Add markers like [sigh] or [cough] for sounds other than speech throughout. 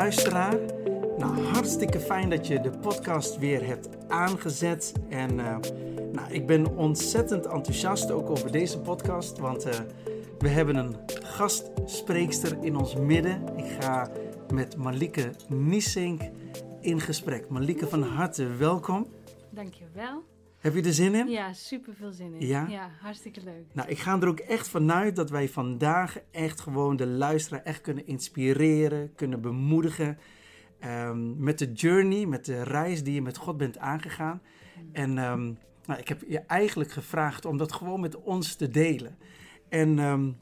luisteraar. Nou, hartstikke fijn dat je de podcast weer hebt aangezet. En uh, nou, ik ben ontzettend enthousiast ook over deze podcast, want uh, we hebben een gastspreekster in ons midden. Ik ga met Malike Nissink in gesprek. Malike, van harte welkom. Dankjewel. Heb je er zin in? Ja, super veel zin in. Ja? ja? hartstikke leuk. Nou, ik ga er ook echt vanuit dat wij vandaag echt gewoon de luisteraar echt kunnen inspireren, kunnen bemoedigen. Um, met de journey, met de reis die je met God bent aangegaan. En um, nou, ik heb je eigenlijk gevraagd om dat gewoon met ons te delen. En um,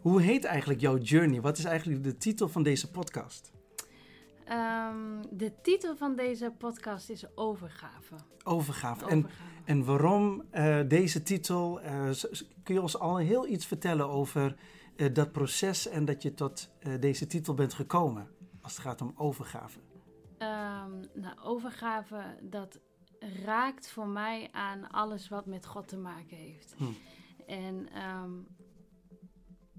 hoe heet eigenlijk jouw journey? Wat is eigenlijk de titel van deze podcast? Um, de titel van deze podcast is Overgave. Overgave. En, en waarom uh, deze titel? Uh, kun je ons al heel iets vertellen over uh, dat proces en dat je tot deze titel bent gekomen als het gaat om overgave? Um, nou, overgave, dat raakt voor mij aan alles wat met God te maken heeft. Hm. En um,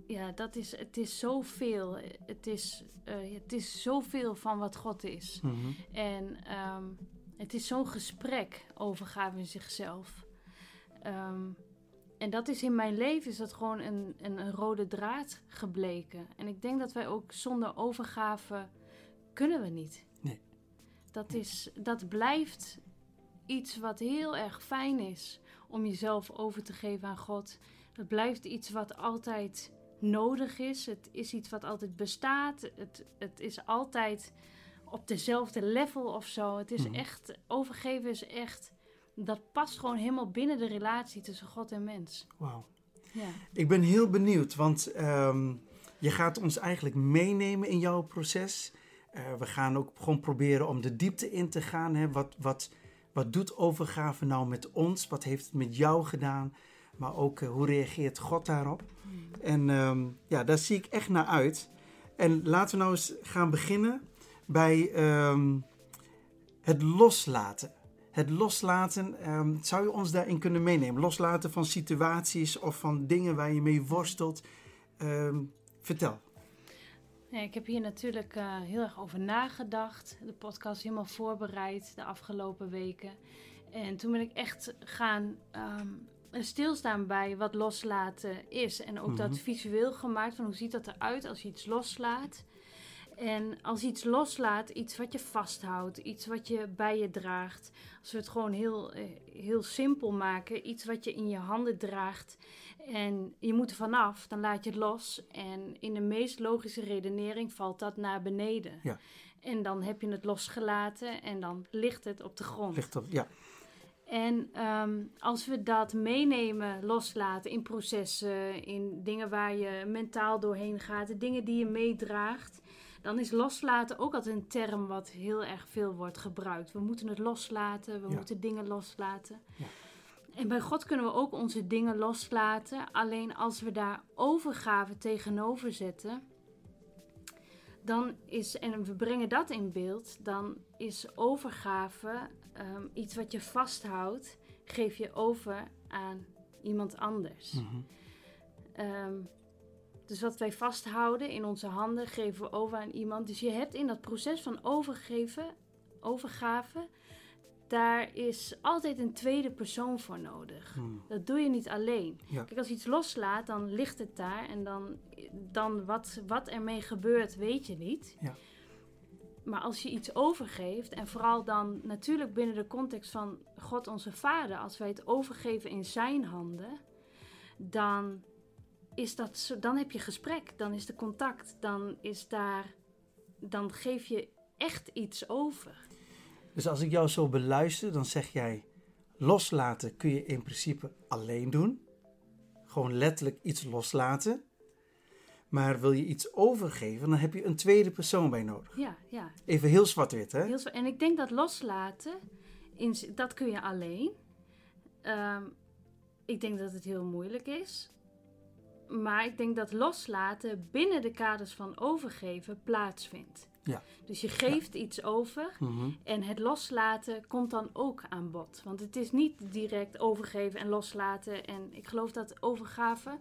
ja, dat is, het is zoveel. Het is, uh, het is zoveel van wat God is. Mm -hmm. En um, het is zo'n gesprek, overgave in zichzelf. Um, en dat is in mijn leven is dat gewoon een, een, een, rode draad gebleken. En ik denk dat wij ook zonder overgave kunnen we niet. Nee. Dat, is, dat blijft iets wat heel erg fijn is om jezelf over te geven aan God. Dat blijft iets wat altijd nodig is. Het is iets wat altijd bestaat. Het, het is altijd op dezelfde level of zo. Het is mhm. echt, overgeven is echt, dat past gewoon helemaal binnen de relatie tussen God en mens. Wauw. Ja. Ik ben heel benieuwd, want um, je gaat ons eigenlijk meenemen in jouw proces. Uh, we gaan ook gewoon proberen om de diepte in te gaan. Hè? Wat, wat, wat doet overgave nou met ons? Wat heeft het met jou gedaan? Maar ook uh, hoe reageert God daarop? Hmm. En um, ja, daar zie ik echt naar uit. En laten we nou eens gaan beginnen bij um, het loslaten. Het loslaten, um, zou je ons daarin kunnen meenemen? Loslaten van situaties of van dingen waar je mee worstelt. vertel. Ja, ik heb hier natuurlijk uh, heel erg over nagedacht. De podcast helemaal voorbereid de afgelopen weken. En toen ben ik echt gaan um, stilstaan bij wat loslaten is. En ook dat mhm. visueel gemaakt van hoe ziet dat eruit als je iets loslaat. En als iets loslaat, iets wat je vasthoudt, iets wat je bij je draagt. Als we het gewoon heel, eh, heel simpel maken, iets wat je in je handen draagt. En je moet er vanaf, dan laat je het los. En in de meest logische redenering valt dat naar beneden. Ja. En dan heb je het losgelaten en dan ligt het op de grond. Ligt op, ja. En um, als we dat meenemen, loslaten in processen, in dingen waar je mentaal doorheen gaat, de dingen die je meedraagt, dan is loslaten ook altijd een term wat heel erg veel wordt gebruikt. We moeten het loslaten, we moeten dingen loslaten. Ja. En bij God kunnen we ook onze dingen loslaten. Alleen als we daar overgave tegenover zetten, dan is, en we brengen dat in beeld, dan is overgave um, iets wat je vasthoudt, geef je over aan iemand anders. Mm um, dus wat wij vasthouden in onze handen, geven we over aan iemand. Dus je hebt in dat proces van overgeven, overgave, daar is altijd een tweede persoon voor nodig. Hmm. Dat doe je niet alleen. Kijk, als je iets loslaat, dan ligt het daar en dan, dan wat, wat ermee gebeurt, weet je niet. Ja. Maar als je iets overgeeft, en vooral dan natuurlijk binnen de context van God onze Vader, als wij het overgeven in Zijn handen, dan, is dat, dan heb je gesprek, dan is er contact, dan is daar, dan geef je echt iets over. Dus als ik jou zo beluister, dan zeg jij: loslaten kun je in principe alleen doen. Gewoon letterlijk iets loslaten. Maar wil je iets overgeven, dan heb je een tweede persoon bij nodig. Ja, ja. Even heel zwart-wit, hè? Heel zwart. En ik denk dat loslaten, in, dat kun je alleen. Um, ik denk dat het heel moeilijk is. Maar ik denk dat loslaten binnen de kaders van overgeven plaatsvindt. Ja. Dus je geeft iets over mhm. en het loslaten komt dan ook aan bod. Want het is niet direct overgeven en loslaten. En ik geloof dat overgave,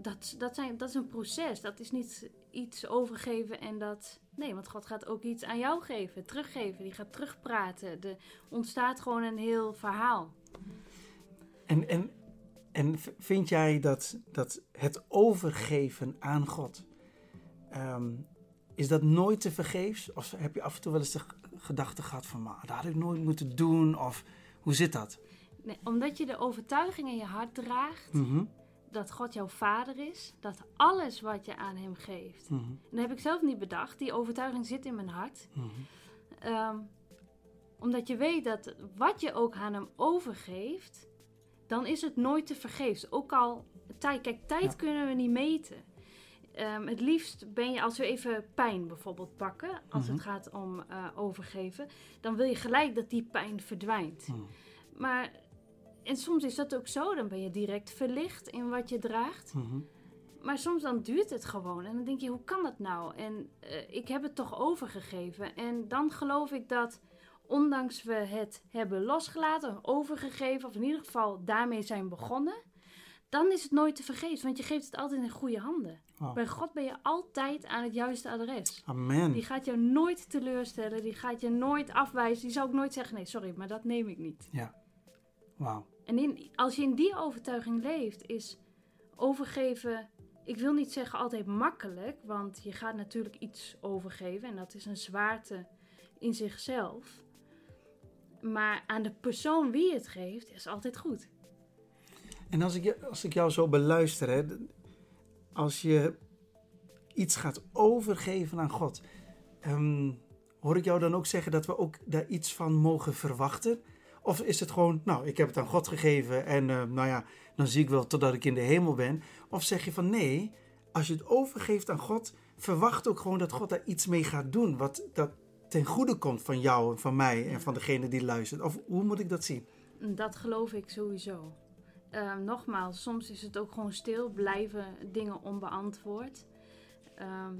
dat, dat, zijn, dat is een proces. Dat is niet iets overgeven en dat Nee, want God gaat ook iets aan jou geven, teruggeven. Die gaat terugpraten. Er ontstaat gewoon een heel verhaal. En, en, en vind jij dat, dat het overgeven aan God, ehm, is dat nooit te vergeefs? Of heb je af en toe wel eens de gedachte gehad van, maar dat had ik nooit moeten doen? Of hoe zit dat? Nee, omdat je de overtuiging in je hart draagt Mhm, dat God jouw vader is. Dat alles wat je aan hem geeft. mhm, En dat heb ik zelf niet bedacht. Die overtuiging zit in mijn hart. mhm. Ehm, omdat je weet dat wat je ook aan hem overgeeft, dan is het nooit te vergeefs. Ook al tijd, kijk, tijd Ja. kunnen we niet meten. Ehm, het liefst ben je, als we even pijn bijvoorbeeld pakken, als Mhm. het gaat om eh, overgeven, dan wil je gelijk dat die pijn verdwijnt. Mhm. Maar, en soms is dat ook zo, dan ben je direct verlicht in wat je draagt. Mhm. Maar soms dan duurt het gewoon. En dan denk je, hoe kan dat nou? En eh, ik heb het toch overgegeven. En dan geloof ik dat, ondanks we het hebben losgelaten, overgegeven, of in ieder geval daarmee zijn begonnen, dan is het nooit te vergeven. Want je geeft het altijd in goede handen. Bij God ben je altijd aan het juiste adres. Amen. Die gaat jou nooit teleurstellen, die gaat je nooit afwijzen. Die zou ook nooit zeggen, nee, sorry, maar dat neem ik niet. Wauw. En in, als je in die overtuiging leeft, is overgeven, ik wil niet zeggen altijd makkelijk, want je gaat natuurlijk iets overgeven en dat is een zwaarte in zichzelf. Maar aan de persoon wie het geeft, is altijd goed. En als ik, als ik jou zo beluister, hè, als je iets gaat overgeven aan God, ehm, hoor ik jou dan ook zeggen dat we ook daar iets van mogen verwachten? Of is het gewoon, nou, ik heb het aan God gegeven en eh, nou ja, dan zie ik wel totdat ik in de hemel ben? Of zeg je van nee, als je het overgeeft aan God, verwacht ook gewoon dat God daar iets mee gaat doen, wat dat ten goede komt van jou en van mij en van degene die luistert? Of hoe moet ik dat zien? En Dat geloof ik sowieso. Ehm, nogmaals, soms is het ook gewoon stil, blijven dingen onbeantwoord. Ehm,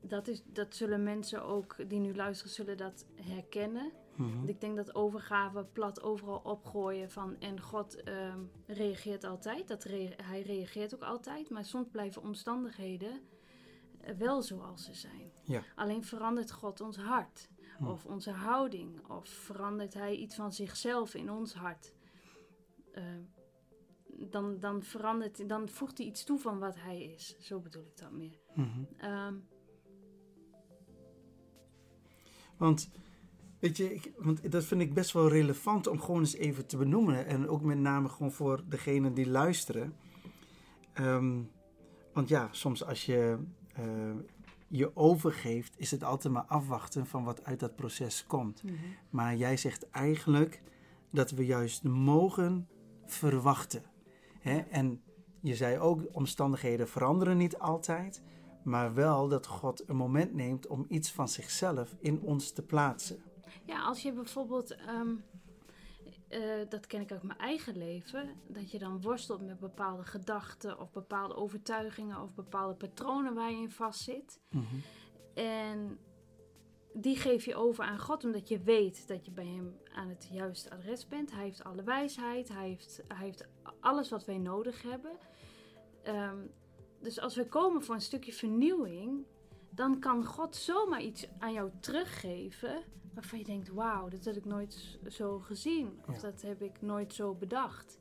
dat, is, dat zullen mensen ook die nu luisteren, zullen dat herkennen. Mhm. Ik denk dat overgave plat overal opgooien van en God ehm, reageert altijd. Dat hij reageert ook altijd. Maar soms blijven omstandigheden eh, wel zoals ze zijn. Ja. Alleen verandert God ons hart. Hm. Of onze houding. Of verandert hij iets van zichzelf in ons hart. Eh, dan, dan, verandert, dan voegt hij iets toe van wat hij is. Zo bedoel ik dat meer. Mhm. Ehm, Want, weet je, ik, want dat vind ik best wel relevant om gewoon eens even te benoemen. En ook met name gewoon voor degenen die luisteren. Ehm, want ja, soms als je eh, je overgeeft, is het altijd maar afwachten van wat uit dat proces komt. Maar jij zegt eigenlijk dat we juist mogen verwachten. Hè? En je zei ook, omstandigheden veranderen niet altijd. Maar wel dat God een moment neemt om iets van zichzelf in ons te plaatsen. Ja, als je bijvoorbeeld, ehm, eh, dat ken ik uit mijn eigen leven, dat je dan worstelt met bepaalde gedachten of bepaalde overtuigingen of bepaalde patronen waar je in vastzit. En die geef je over aan God, omdat je weet dat je bij Hem aan het juiste adres bent. Hij heeft alle wijsheid, Hij heeft, hij heeft alles wat wij nodig hebben. Ehm, dus als we komen voor een stukje vernieuwing, dan kan God zomaar iets aan jou teruggeven waarvan je denkt: wauw, dat heb ik nooit zo gezien. Of Ja. dat heb ik nooit zo bedacht.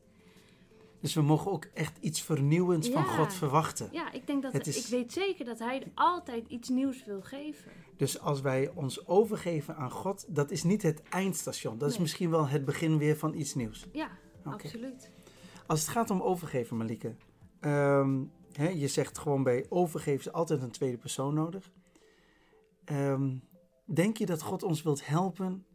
Dus we mogen ook echt iets vernieuwends van. God verwachten. Ja, ik denk dat Het is- ik weet zeker dat Hij altijd iets nieuws wil geven. Dus als wij ons overgeven aan God, dat is niet het eindstation. Dat is misschien wel het begin weer van iets nieuws. Ja, absoluut. Als het gaat om overgeven, Malike. ehm, hè, je zegt gewoon bij overgeven is altijd een tweede persoon nodig. Ehm, denk je dat God ons wilt helpen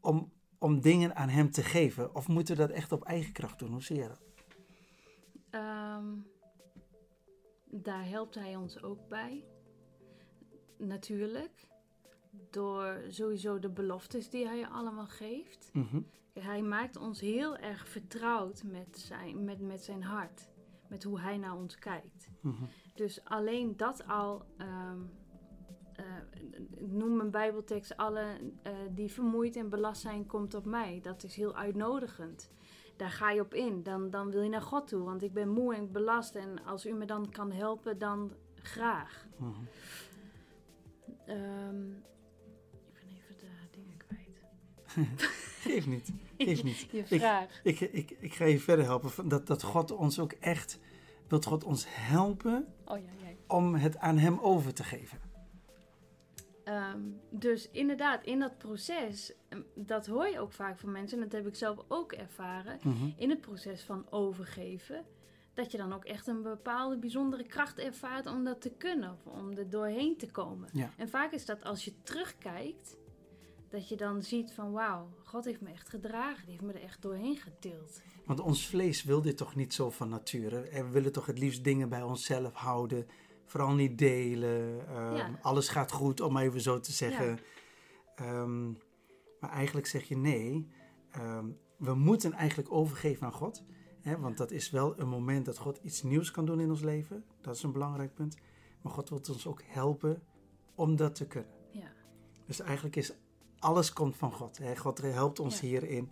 om, om dingen aan Hem te geven? Of moeten we dat echt op eigen kracht doen? Hoe zie je dat? Ehm, daar helpt hij ons ook bij. Natuurlijk. Door sowieso de beloftes die hij allemaal geeft. Mhm. Hij maakt ons heel erg vertrouwd met zijn, met, met zijn hart. Met hoe hij naar ons kijkt. Mhm. Dus alleen dat al. ik noem mijn Bijbeltekst: alle eh, die vermoeid en belast zijn, komt op mij. Dat is heel uitnodigend. Daar ga je op in. Dan, dan wil je naar God toe, want ik ben moe en belast. En als u me dan kan helpen, dan graag. Mhm. Ehm, ik ben even de dingen kwijt. [laughs] Geef niet. Geef niet. Je vraag. Ik, ik, ik ga je verder helpen. Dat, dat God ons ook echt... Wilt God ons helpen Oh ja, om het aan hem over te geven? Ehm, dus inderdaad, in dat proces, em, dat hoor je ook vaak van mensen, en dat heb ik zelf ook ervaren, Mhm. in het proces van overgeven, dat je dan ook echt een bepaalde bijzondere kracht ervaart om dat te kunnen, of om er doorheen te komen. Ja. En vaak is dat als je terugkijkt, dat je dan ziet van wauw, God heeft me echt gedragen, die heeft me er echt doorheen getild. Want ons vlees wil dit toch niet zo van nature. We willen toch het liefst dingen bij onszelf houden. Vooral niet delen. Ehm, Ja. Alles gaat goed, om even zo te zeggen. Ehm, maar eigenlijk zeg je nee. Ehm, we moeten eigenlijk overgeven aan God. Hè, want dat is wel een moment dat God iets nieuws kan doen in ons leven. Dat is een belangrijk punt. Maar God wil ons ook helpen om dat te kunnen. Ja. Dus eigenlijk is alles komt van God. Hè? God helpt ons Ja. hierin.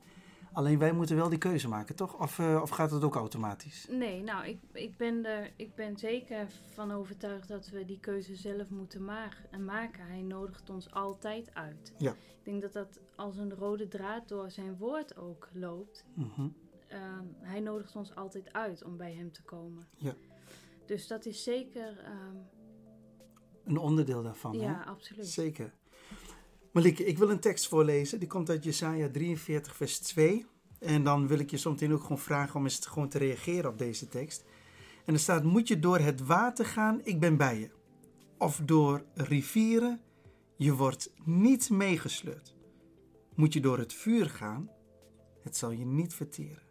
Alleen wij moeten wel die keuze maken, toch? Of, eh, of gaat het ook automatisch? Nee, nou, ik, ik, ben er, ik ben zeker van overtuigd dat we die keuze zelf moeten ma- maken. Hij nodigt ons altijd uit. Ja. Ik denk dat dat als een rode draad door zijn woord ook loopt. Mhm. Ehm, hij nodigt ons altijd uit om bij hem te komen. Ja. Dus dat is zeker, ehm, Een onderdeel daarvan. hè? ja, absoluut. Zeker. Ik wil een tekst voorlezen. Die komt uit Jesaja 43, vers 2. En dan wil ik je zometeen ook gewoon vragen om eens gewoon te reageren op deze tekst. En er staat, moet je door het water gaan, ik ben bij je. Of door rivieren, je wordt niet meegesleurd. Moet je door het vuur gaan, het zal je niet verteren.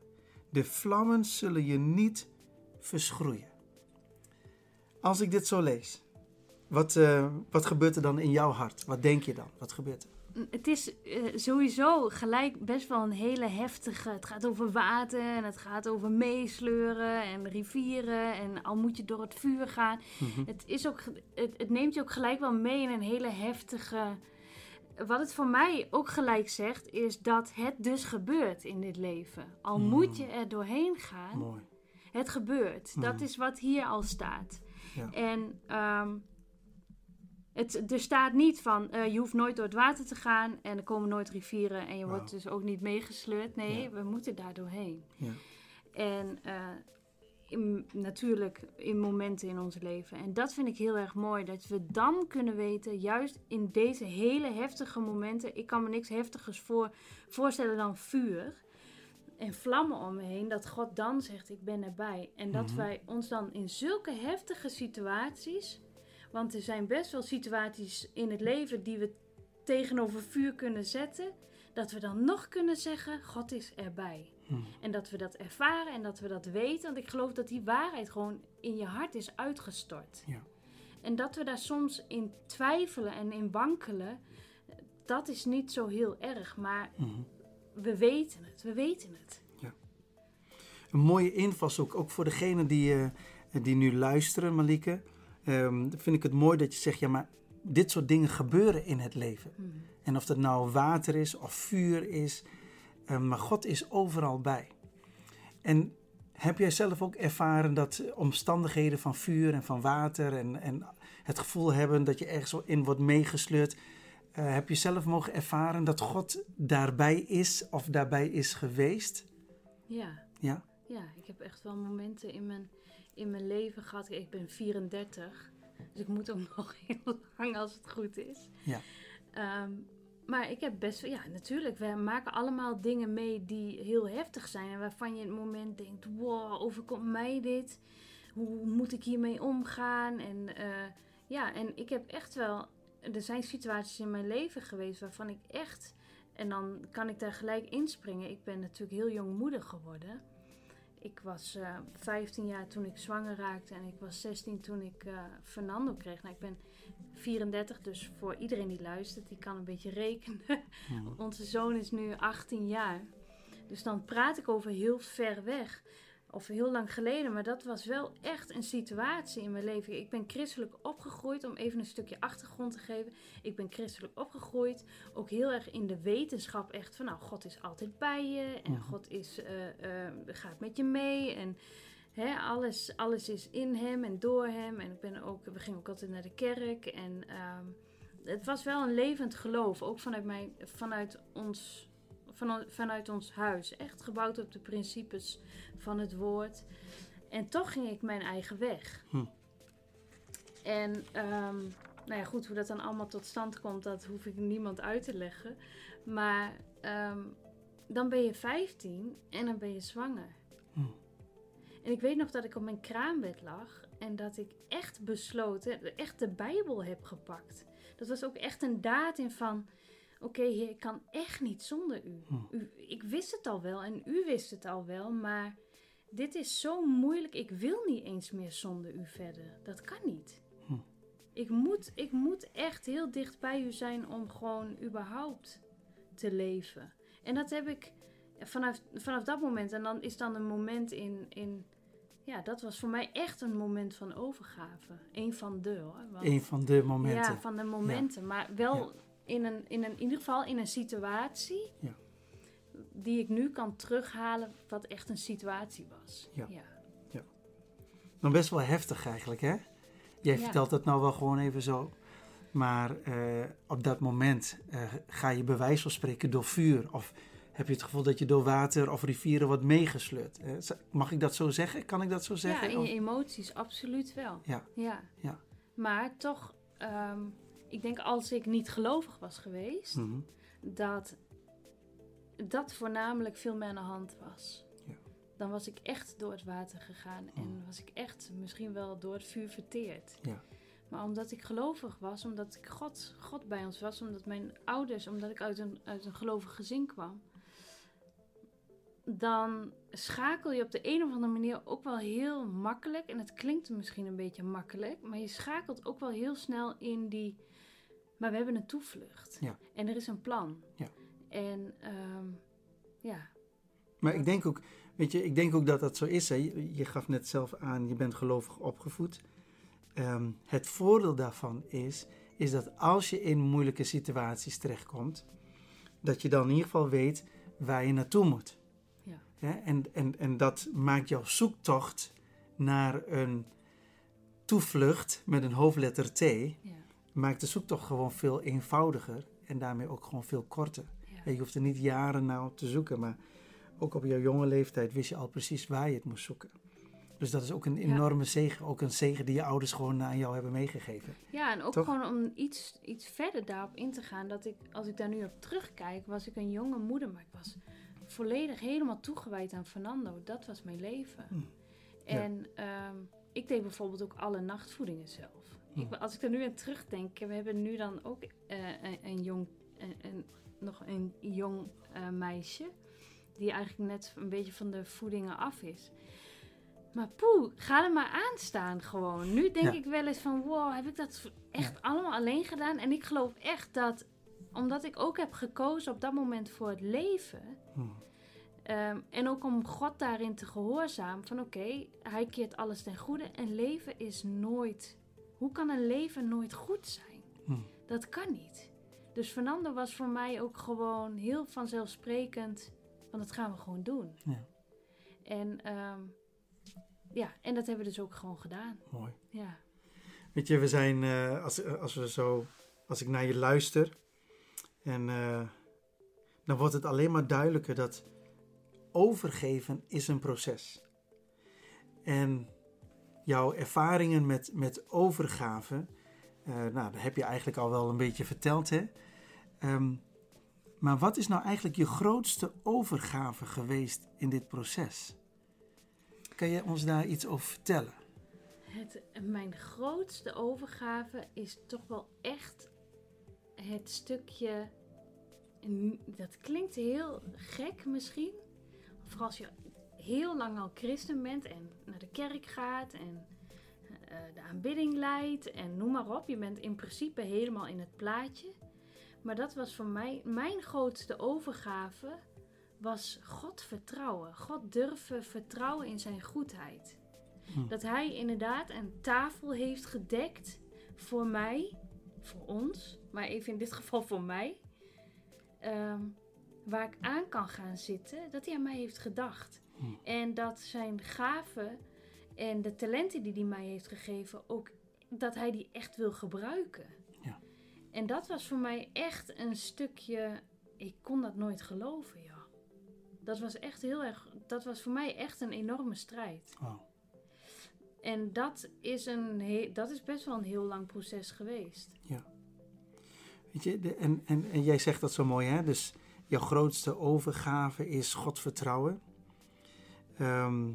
De vlammen zullen je niet verschroeien. Als ik dit zo lees, wat, eh, wat gebeurt er dan in jouw hart? Wat denk je dan? Wat gebeurt er? Het is eh, sowieso gelijk best wel een hele heftige. Het gaat over water en het gaat over meesleuren en rivieren. En al moet je door het vuur gaan. Mhm. Het, is ook, het, het neemt je ook gelijk wel mee in een hele heftige. Wat het voor mij ook gelijk zegt, is dat het dus gebeurt in dit leven. Al Mm. moet je er doorheen gaan, Mooi. het gebeurt. Dat Mhm. is wat hier al staat. Ja. En ehm, het, er staat niet van eh, je hoeft nooit door het water te gaan en er komen nooit rivieren en je wordt dus ook niet meegesleurd. Nee, Ja. we moeten daar doorheen. Ja. En eh, in- natuurlijk in momenten in ons leven. En dat vind ik heel erg mooi. Dat we dan kunnen weten, juist in deze hele heftige momenten. Ik kan me niks heftigers voor, voorstellen dan vuur. En vlammen om me heen. Dat God dan zegt, ik ben erbij. En dat Mhm. wij ons dan in zulke heftige situaties. Want er zijn best wel situaties in het leven die we tegenover vuur kunnen zetten. Dat we dan nog kunnen zeggen, God is erbij. Mhm. En dat we dat ervaren en dat we dat weten. Want ik geloof dat die waarheid gewoon in je hart is uitgestort. Ja. En dat we daar soms in twijfelen en in wankelen, dat is niet zo heel erg. Maar Mhm. we weten het, we weten het. Een mooie invalshoek, ook voor degenen die, eh, die nu luisteren, Malike. Ehm, vind ik het mooi dat je zegt, ja, maar dit soort dingen gebeuren in het leven. Mhm. En of dat nou water is of vuur is, eh, maar God is overal bij. En heb jij zelf ook ervaren dat omstandigheden van vuur en van water en, en het gevoel hebben dat je ergens zo in wordt meegesleurd, eh, heb je zelf mogen ervaren dat God daarbij is of daarbij is geweest? Ja, Ja? ja, ik heb echt wel momenten in mijn, in mijn leven gehad. Ik ben 34, dus ik moet ook [laughs] nog heel lang als het goed is. Ja. Ehm, maar ik heb best wel, ja, natuurlijk, we maken allemaal dingen mee die heel heftig zijn. En waarvan je in het moment denkt: wow, overkomt mij dit? Hoe moet ik hiermee omgaan? En eh, ja, en ik heb echt wel, er zijn situaties in mijn leven geweest waarvan ik echt, en dan kan ik daar gelijk inspringen. Ik ben natuurlijk heel jong moeder geworden. Ik was eh 15 jaar toen ik zwanger raakte en ik was 16 toen ik eh, Fernando kreeg. Nou, ik ben 34, dus voor iedereen die luistert, die kan een beetje rekenen. Mhm. Onze zoon is nu 18 jaar. Dus dan praat ik over heel ver weg. Of heel lang geleden, maar dat was wel echt een situatie in mijn leven. Ik ben christelijk opgegroeid, om even een stukje achtergrond te geven. Ik ben christelijk opgegroeid, ook heel erg in de wetenschap echt van, nou, God is altijd bij je en Mhm. God is, eh, eh, gaat met je mee en hè, alles, alles is in hem en door hem. En ik ben ook, we gingen ook altijd naar de kerk en ehm, het was wel een levend geloof, ook vanuit, mijn, vanuit, ons, van, vanuit ons huis. Echt gebouwd op de principes van het woord. En toch ging ik mijn eigen weg. Hm. En ehm, nou ja, goed, hoe dat dan allemaal tot stand komt, dat hoef ik niemand uit te leggen. Maar ehm, dan ben je 15 en dan ben je zwanger. Hm. En ik weet nog dat ik op mijn kraambed lag en dat ik echt besloten, echt de Bijbel heb gepakt. Dat was ook echt een daad in van, oké, ik kan echt niet zonder u. Hm. u. Ik wist het al wel en u wist het al wel, maar dit is zo moeilijk. Ik wil niet eens meer zonder u verder. Dat kan niet. Hm. Ik, moet, ik moet echt heel dicht bij u zijn om gewoon überhaupt te leven. En dat heb ik vanaf, vanaf dat moment. En dan is dan een moment in, in. Ja, dat was voor mij echt een moment van overgave. Eén van de hoor. Want- Een van de momenten. ja, van de momenten. Maar wel Ja. In, een, in, een, in ieder geval in een situatie Ja. die ik nu kan terughalen wat echt een situatie was. Ja. ja. Dan best wel heftig eigenlijk, hè? Jij Ja. vertelt dat nou wel gewoon even zo. Maar eh, op dat moment eh, ga je bij wijze van spreken door vuur. Of heb je het gevoel dat je door water of rivieren wordt meegesleurd. Mag ik dat zo zeggen? Kan ik dat zo Ja, zeggen? in Of- je emoties absoluut wel. Ja. ja. Ja. Maar toch, ehm, ik denk als ik niet gelovig was geweest, Mhm. dat dat voornamelijk veel meer aan de hand was. Ja. Dan was ik echt door het water gegaan en Mm. was ik echt misschien wel door het vuur verteerd. Ja. Maar omdat ik gelovig was, omdat ik God, God bij ons was, omdat mijn ouders, omdat ik uit een, uit een gelovig gezin kwam, dan schakel je op de een of andere manier ook wel heel makkelijk. En het klinkt misschien een beetje makkelijk, maar je schakelt ook wel heel snel in die. Maar we hebben een toevlucht. Ja. En er is een plan. Ja. En ehm, ja, Maar ik denk ook, weet je, ik denk ook dat dat zo is. Hè. Je, je gaf net zelf aan, je bent gelovig opgevoed. Ehm, het voordeel daarvan is, is dat als je in moeilijke situaties terechtkomt, dat je dan in ieder geval weet waar je naartoe moet. Ja. En, en, en dat maakt jouw zoektocht naar een toevlucht met een hoofdletter T, ja, maakt de zoektocht gewoon veel eenvoudiger en daarmee ook gewoon veel korter. ja. Je hoeft er niet jaren naar op te zoeken, maar ook op jouw jonge leeftijd wist je al precies waar je het moest zoeken. Dus dat is ook een Ja. enorme zegen. Ook een zegen die je ouders gewoon aan jou hebben meegegeven. Ja, en ook Toch? gewoon om iets, iets verder daarop in te gaan. Dat ik, als ik daar nu op terugkijk, was ik een jonge moeder, maar ik was volledig helemaal toegewijd aan Fernando. Dat was mijn leven. Hm. En ehm, ik deed bijvoorbeeld ook alle nachtvoedingen zelf. Ik, als ik er nu aan terugdenk, we hebben nu dan ook eh, een, een jong, een, een- nog een jong eh, meisje. Die eigenlijk net een beetje van de voedingen af is. Maar poeh, ga er maar aan staan gewoon. Nu denk Ja. ik wel eens van, wow, heb ik dat echt allemaal alleen gedaan? En ik geloof echt dat, omdat ik ook heb gekozen op dat moment voor het leven... Hm. Ehm, en ook om God daarin te gehoorzamen. Van oké, hij keert alles ten goede. En leven is nooit... Hoe kan een leven nooit goed zijn? Hm. Dat kan niet. Dus Fernando was voor mij ook gewoon heel vanzelfsprekend. Want dat gaan we gewoon doen. Ja. En ehm, ja, en dat hebben we dus ook gewoon gedaan. Mooi. Ja, Weet je, we zijn, eh, als, als we zo, als ik naar je luister, en eh, dan wordt het alleen maar duidelijker dat overgeven is een proces. En jouw ervaringen met, met overgave, eh, nou, dat heb je eigenlijk al wel een beetje verteld, hè? Ehm, maar wat is nou eigenlijk je grootste overgave geweest in dit proces? Kan je ons daar iets over vertellen? het, mijn grootste overgave is toch wel echt het stukje. Dat klinkt heel gek misschien. Vooral als je heel lang al christen bent en naar de kerk gaat en eh, de aanbidding leidt en noem maar op. Je bent in principe helemaal in het plaatje. Maar dat was voor mij mijn grootste overgave. Was God vertrouwen. God durven vertrouwen in zijn goedheid. Hm. Dat hij inderdaad een tafel heeft gedekt voor mij, voor ons, maar even in dit geval voor mij. ehm, waar ik aan kan gaan zitten, dat hij aan mij heeft gedacht. Hm. En dat zijn gaven en de talenten die hij mij heeft gegeven, ook dat hij die echt wil gebruiken. Ja. En dat was voor mij echt een stukje. Ik kon dat nooit geloven, ja. Dat was echt heel erg. Dat was voor mij echt een enorme strijd. Oh. En dat is, een dat is best wel een heel lang proces geweest. Weet je, de- en, en, en jij zegt dat zo mooi, hè? Dus jouw grootste overgave is God vertrouwen. Ehm,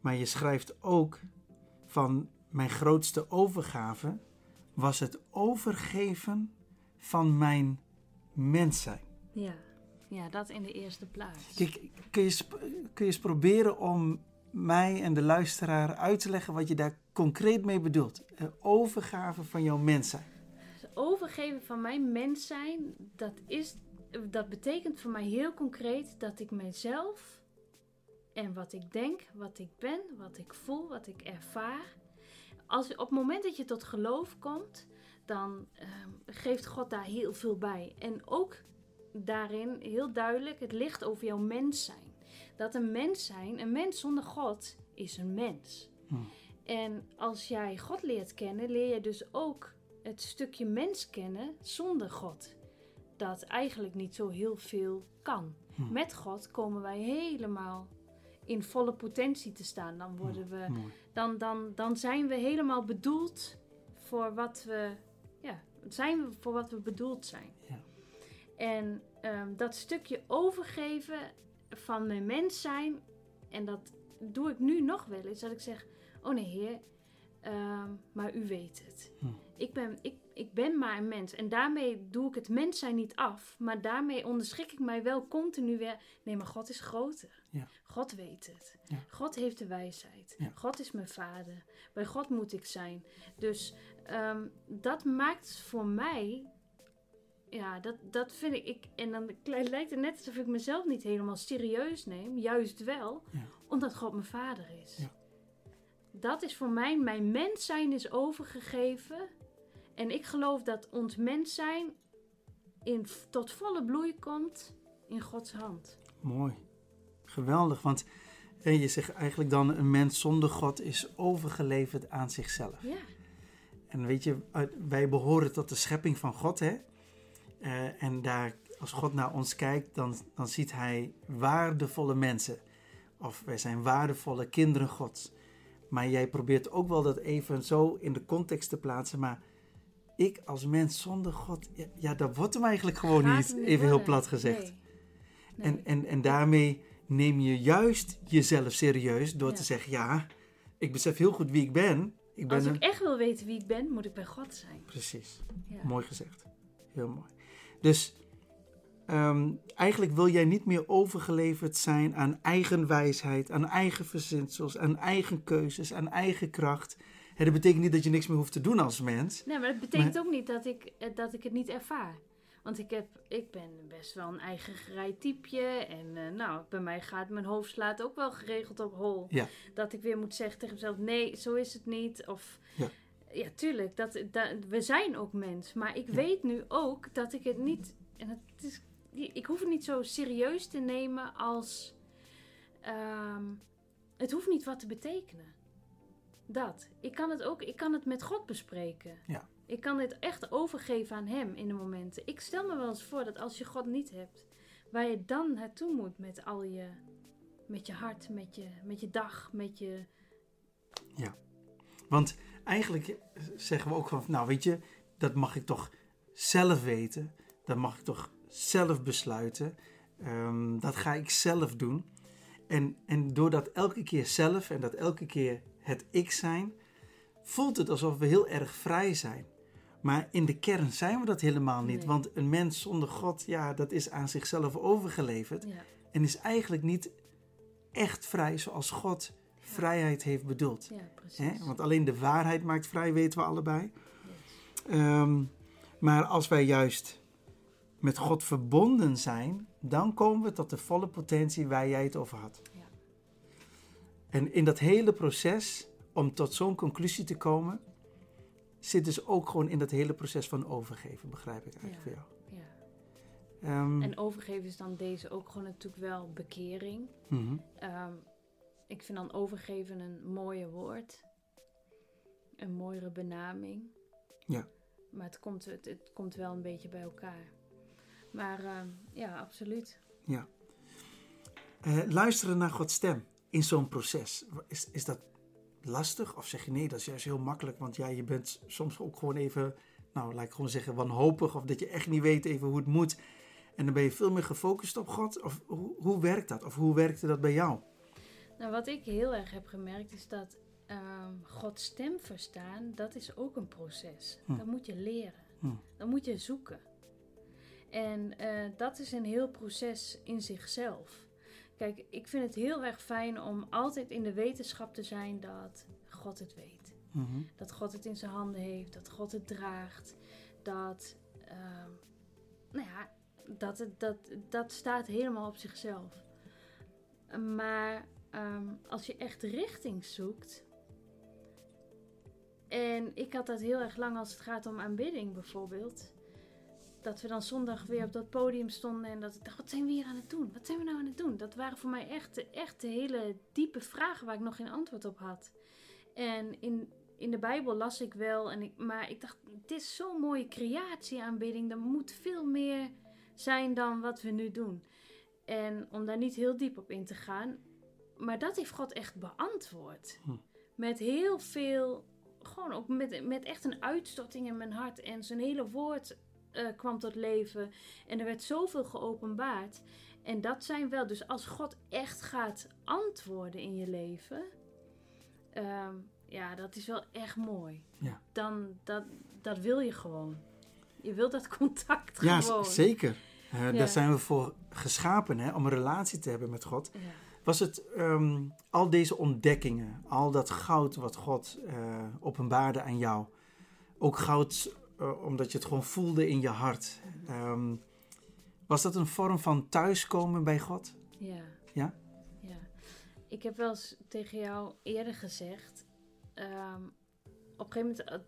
maar je schrijft ook van mijn grootste overgave was het overgeven van mijn mens zijn. Ja. Ja, dat in de eerste plaats. Kijk, kun, je, kun je eens proberen om mij en de luisteraar uit te leggen wat je daar concreet mee bedoelt? Eh, overgave van jouw mens zijn. Het overgeven van mijn mens zijn, dat, is, dat betekent voor mij heel concreet dat ik mezelf en wat ik denk, wat ik ben, wat ik voel, wat ik ervaar. Als, op het moment dat je tot geloof komt, dan ehm, geeft God daar heel veel bij. En ook daarin heel duidelijk, het ligt over jouw mens zijn. Dat een mens zijn, een mens zonder God, is een mens. Hmm. En als jij God leert kennen, leer je dus ook het stukje mens kennen zonder God. Dat eigenlijk niet zo heel veel kan. Hmm. Met God komen wij helemaal in volle potentie te staan. Dan, worden we, Mooi. dan, dan, dan zijn we helemaal bedoeld voor wat we, ja, zijn we voor wat we bedoeld zijn. Ja. En ehm, dat stukje overgeven van mijn mens zijn, en dat doe ik nu nog wel eens, dat ik zeg, oh nee heer, ehm, maar u weet het. Hm. Ik, ben, ik, ik ben maar een mens. En daarmee doe ik het mens zijn niet af, maar daarmee onderschik ik mij wel continu weer. Nee, maar God is groter. Ja. God weet het. Ja. God heeft de wijsheid. Ja. God is mijn vader. Bij God moet ik zijn. Dus ehm, dat maakt voor mij. Ja, dat, dat vind ik, ik. En dan lijkt het net alsof ik mezelf niet helemaal serieus neem. Juist wel, omdat God mijn vader is. Ja. Dat is voor mij, mijn mens zijn is overgegeven. En ik geloof dat ons mens zijn in, tot volle bloei komt in Gods hand. Mooi. Geweldig, want eh, je zegt eigenlijk dan een mens zonder God is overgeleverd aan zichzelf. Ja, En weet je, uit- wij behoren tot de schepping van God, hè? Eh, en daar, als God naar ons kijkt, dan, dan ziet hij waardevolle mensen. Of wij zijn waardevolle kinderen Gods. Maar jij probeert ook wel dat even zo in de context te plaatsen. Maar ik als mens zonder God, ja, ja dat wordt hem eigenlijk gewoon gaat niet, even heel plat gezegd. Nee. Nee. En, en, en daarmee neem je juist jezelf serieus door Ja. te zeggen: Ja, ik besef heel goed wie ik ben. Ik ben Als een... ik echt wil weten wie ik ben, moet ik bij God zijn. Precies, Ja. mooi gezegd. Heel mooi. Dus ehm, eigenlijk wil jij niet meer overgeleverd zijn aan eigen wijsheid, aan eigen verzinsels, aan eigen keuzes, aan eigen kracht. Hè, dat betekent niet dat je niks meer hoeft te doen als mens. Nee, maar dat betekent ook niet dat ik, eh, dat ik het niet ervaar. Want ik, heb, ik ben best wel een eigen typeje. En eh, nou, bij mij gaat mijn hoofd slaat ook wel geregeld op hol. Ja. Dat ik weer moet zeggen tegen mezelf, nee, zo is het niet. Of Ja. ja, tuurlijk, dat, dat, we zijn ook mens. Maar ik Ja. weet nu ook dat ik het niet... En het is, ik hoef het niet zo serieus te nemen als... ehm, het hoeft niet wat te betekenen. Dat. Ik kan het ook, ik kan het met God bespreken. Ja. Ik kan dit echt overgeven aan Hem in de momenten. Ik stel me wel eens voor dat als je God niet hebt, waar je dan naartoe moet met al je, met je hart, met je, met je dag, met je. Want eigenlijk zeggen we ook van, nou weet je, dat mag ik toch zelf weten. Dat mag ik toch zelf besluiten. Ehm, dat ga ik zelf doen. En, en door dat elke keer zelf en dat elke keer het ik zijn, voelt het alsof we heel erg vrij zijn. Maar in de kern zijn we dat helemaal niet. Nee. Want een mens zonder God, ja, dat is aan zichzelf overgeleverd. Ja, En is eigenlijk niet echt vrij zoals God vrijheid heeft bedoeld. ja? Want alleen de waarheid maakt vrij, weten we allebei. Yes. Ehm, maar als wij juist met God verbonden zijn, dan komen we tot de volle potentie waar jij het over had. En in dat hele proces, om tot zo'n conclusie te komen, zit dus ook gewoon in dat hele proces van overgeven, begrijp ik eigenlijk Ja. voor jou. Ja. Ehm, En overgeven is dan deze ook gewoon natuurlijk wel bekering. mhm. Ehm, ik vind dan overgeven een mooie woord. Een mooiere benaming. Ja. maar het komt, het, het komt wel een beetje bij elkaar. Maar ehm, ja, absoluut. Ja. Eh, luisteren naar Gods stem in zo'n proces, is, is dat lastig? Of zeg je nee, dat is juist heel makkelijk, want ja, je bent soms ook gewoon even, nou, laat ik gewoon zeggen, wanhopig, of dat je echt niet weet even hoe het moet. En dan ben je veel meer gefocust op God. Of hoe, hoe werkt dat? Of hoe werkte dat bij jou? Nou, wat ik heel erg heb gemerkt is dat um, Gods stem verstaan, dat is ook een proces. Hm. Dat moet je leren. Hm. Dat moet je zoeken. En uh, dat is een heel proces in zichzelf. Kijk, ik vind het heel erg fijn om altijd in de wetenschap te zijn dat God het weet. Mm Dat God het in zijn handen heeft, dat God het draagt. Dat, uh, nou ja, dat, het, dat, dat staat helemaal op zichzelf. Maar um, als je echt richting zoekt. En ik had dat heel erg lang als het gaat om aanbidding bijvoorbeeld dat we dan zondag weer op dat podium stonden en dat ik dacht, wat zijn we hier aan het doen? Wat zijn we nou aan het doen? Dat waren voor mij echt, echt de hele diepe vragen waar ik nog geen antwoord op had. En in, in de Bijbel las ik wel, en ik, maar ik dacht, dit is zo'n mooie creatieaanbidding, er moet veel meer zijn dan wat we nu doen. En om daar niet heel diep op in te gaan, maar dat heeft God echt beantwoord. Hm. Met heel veel, gewoon ook met, met echt een uitstorting in mijn hart en zijn hele woord uh, kwam tot leven. En er werd zoveel geopenbaard. En dat zijn wel, dus als God echt gaat antwoorden in je leven, ehm, ja, dat is wel echt mooi. Ja. Dan, dat, dat wil je gewoon. Je wilt dat [laughs] contact ja, gewoon. Ja, zeker. Uh, Daar zijn we voor geschapen, hè, om een relatie te hebben met God. Ja. Was het um, al deze ontdekkingen, al dat goud wat God uh, openbaarde aan jou, ook goud uh, omdat je het gewoon voelde in je hart. Um, was dat een vorm van thuiskomen bij God? Ja. Ja? Ja. Ik heb wel eens tegen jou eerder gezegd, um, op een gegeven moment, eh,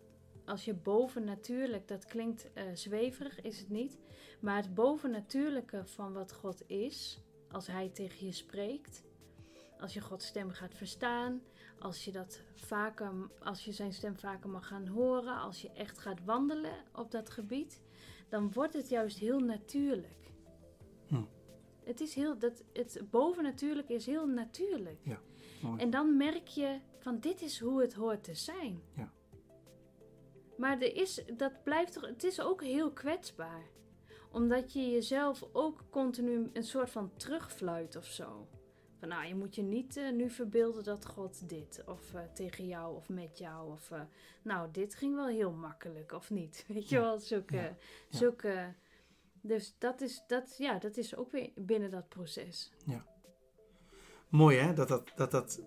als je bovennatuurlijk, dat klinkt uh, zweverig, is het niet, maar het bovennatuurlijke van wat God is, als Hij tegen je spreekt, als je Gods stem gaat verstaan, als je, dat vaker, als je zijn stem vaker mag gaan horen, als je echt gaat wandelen op dat gebied, dan wordt het juist heel natuurlijk. Hm. Het is heel, dat, het bovennatuurlijk is heel natuurlijk. Ja, mooi. En dan merk je van dit is hoe het hoort te zijn. Ja. Maar er is, dat blijft toch, het is ook heel kwetsbaar. Omdat je jezelf ook continu een soort van terugfluit of zo. Van nou, je moet je niet uh, nu verbeelden dat God dit, of uh, tegen jou, of met jou, of uh, nou, dit ging wel heel makkelijk, of niet. [laughs] Weet je wel, zulke, ja. zulke. Dus dat is, dat, ja, dat is ook weer binnen dat proces. Ja. Mooi hè, dat dat, dat, dat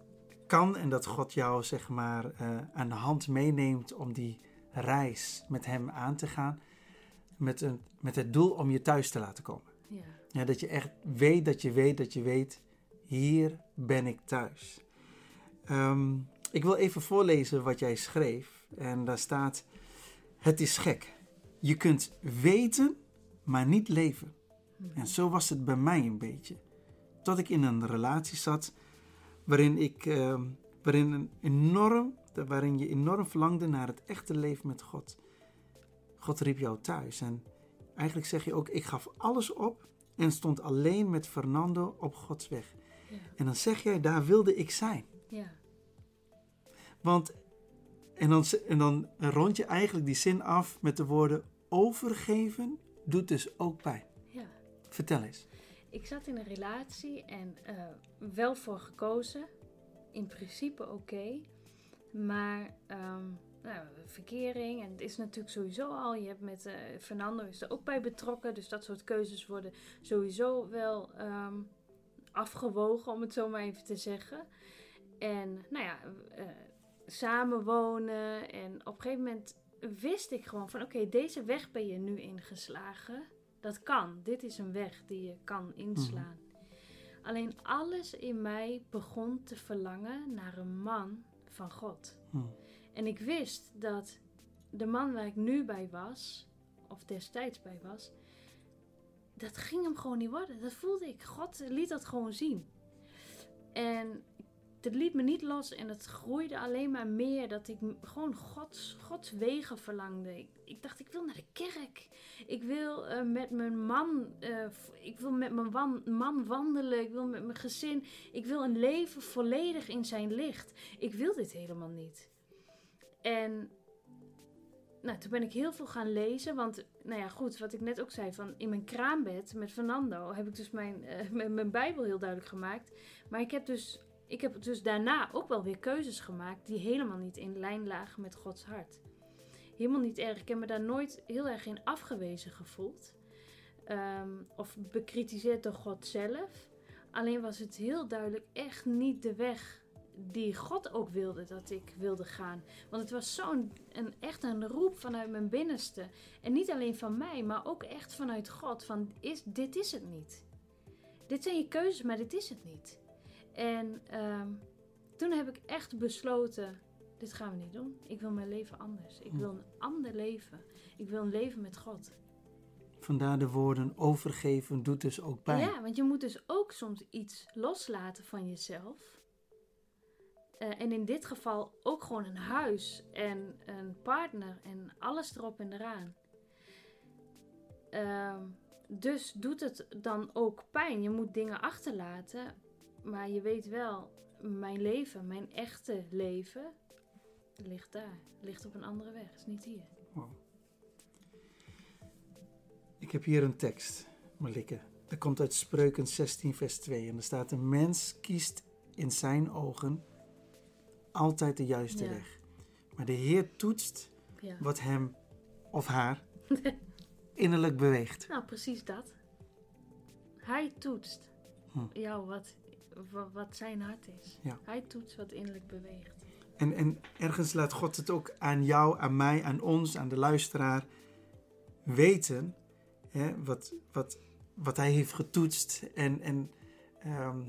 kan en dat God jou zeg maar aan de hand meeneemt om die reis met Hem aan te gaan. Met, een, met het doel om je thuis te laten komen. Ja. ja. Dat je echt weet dat je weet dat je weet hier ben ik thuis. Um, ik wil even voorlezen wat jij schreef. En daar staat: Het is gek. Je kunt weten, maar niet leven. En zo was het bij mij een beetje. Tot ik in een relatie zat waarin, ik, uh, waarin, een enorm, waarin je enorm verlangde naar het echte leven met God. God riep jou thuis. En eigenlijk zeg je ook: Ik gaf alles op en stond alleen met Fernando op Gods weg. En dan zeg jij, daar wilde ik zijn. Ja. Want, en dan, en dan rond je eigenlijk die zin af met de woorden overgeven doet dus ook pijn. Ja. Vertel eens. Ik zat in een relatie en uh, wel voor gekozen. In principe oké. Maar um, nou, verkering en het is natuurlijk sowieso al. Je hebt met uh, Fernando is er ook bij betrokken. Dus dat soort keuzes worden sowieso wel um, afgewogen, om het zo maar even te zeggen. En nou ja, uh, samenwonen. En op een gegeven moment wist ik gewoon van oké, deze weg ben je nu ingeslagen. Dat kan. Dit is een weg die je kan inslaan. Mhm. Alleen alles in mij begon te verlangen naar een man van God. Mhm. En ik wist dat de man waar ik nu bij was, of destijds bij was, dat ging hem gewoon niet worden. Dat voelde ik. God liet dat gewoon zien. En het liet me niet los en het groeide alleen maar meer. Dat ik gewoon Gods, Gods wegen verlangde. Ik, dacht, ik wil naar de kerk. Ik wil uh, met mijn man, uh, ik wil met mijn man wandelen. Ik wil met mijn gezin. Ik wil een leven volledig in zijn licht. Ik wil dit helemaal niet. En nou, toen ben ik heel veel gaan lezen. Want, nou ja, goed, wat ik net ook zei. Van in mijn kraambed met Fernando heb ik dus mijn, [laughs] uh, mijn Bijbel heel duidelijk gemaakt. Maar ik heb dus ik heb dus daarna ook wel weer keuzes gemaakt die helemaal niet in lijn lagen met Gods hart. Helemaal niet erg. Ik heb me daar nooit heel erg in afgewezen gevoeld. Ehm, of bekritiseerd door God zelf. Alleen was het heel duidelijk echt niet de weg die God ook wilde dat ik wilde gaan. Want het was zo'n een, echt een roep vanuit mijn binnenste. En niet alleen van mij, maar ook echt vanuit God. Van is, dit is het niet. Dit zijn je keuzes, maar dit is het niet. En ehm, toen heb ik echt besloten: dit gaan we niet doen. Ik wil mijn leven anders. Ik hm. wil een ander leven. Ik wil een leven met God. Vandaar de woorden overgeven doet dus ook pijn. Ja, want je moet dus ook soms iets loslaten van jezelf. Uh, en in dit geval ook gewoon een huis en een partner en alles erop en eraan. Uh, dus doet het dan ook pijn. Je moet dingen achterlaten maar je weet wel, mijn leven, mijn echte leven, ligt daar. Ligt op een andere weg, is niet hier. Ik heb hier een tekst, Malike. Dat komt uit Spreuken 16, vers 2. En er staat: Een mens kiest in zijn ogen altijd de juiste weg. Maar de Heer toetst ja. wat hem of haar [laughs] innerlijk beweegt. Nou, precies dat. Hij toetst hm. jou wat wat zijn hart is. Ja. Hij toetst wat innerlijk beweegt. En, en ergens laat God het ook aan jou, aan mij, aan ons, aan de luisteraar weten. Hè, wat, wat, wat hij heeft getoetst. En, en ehm,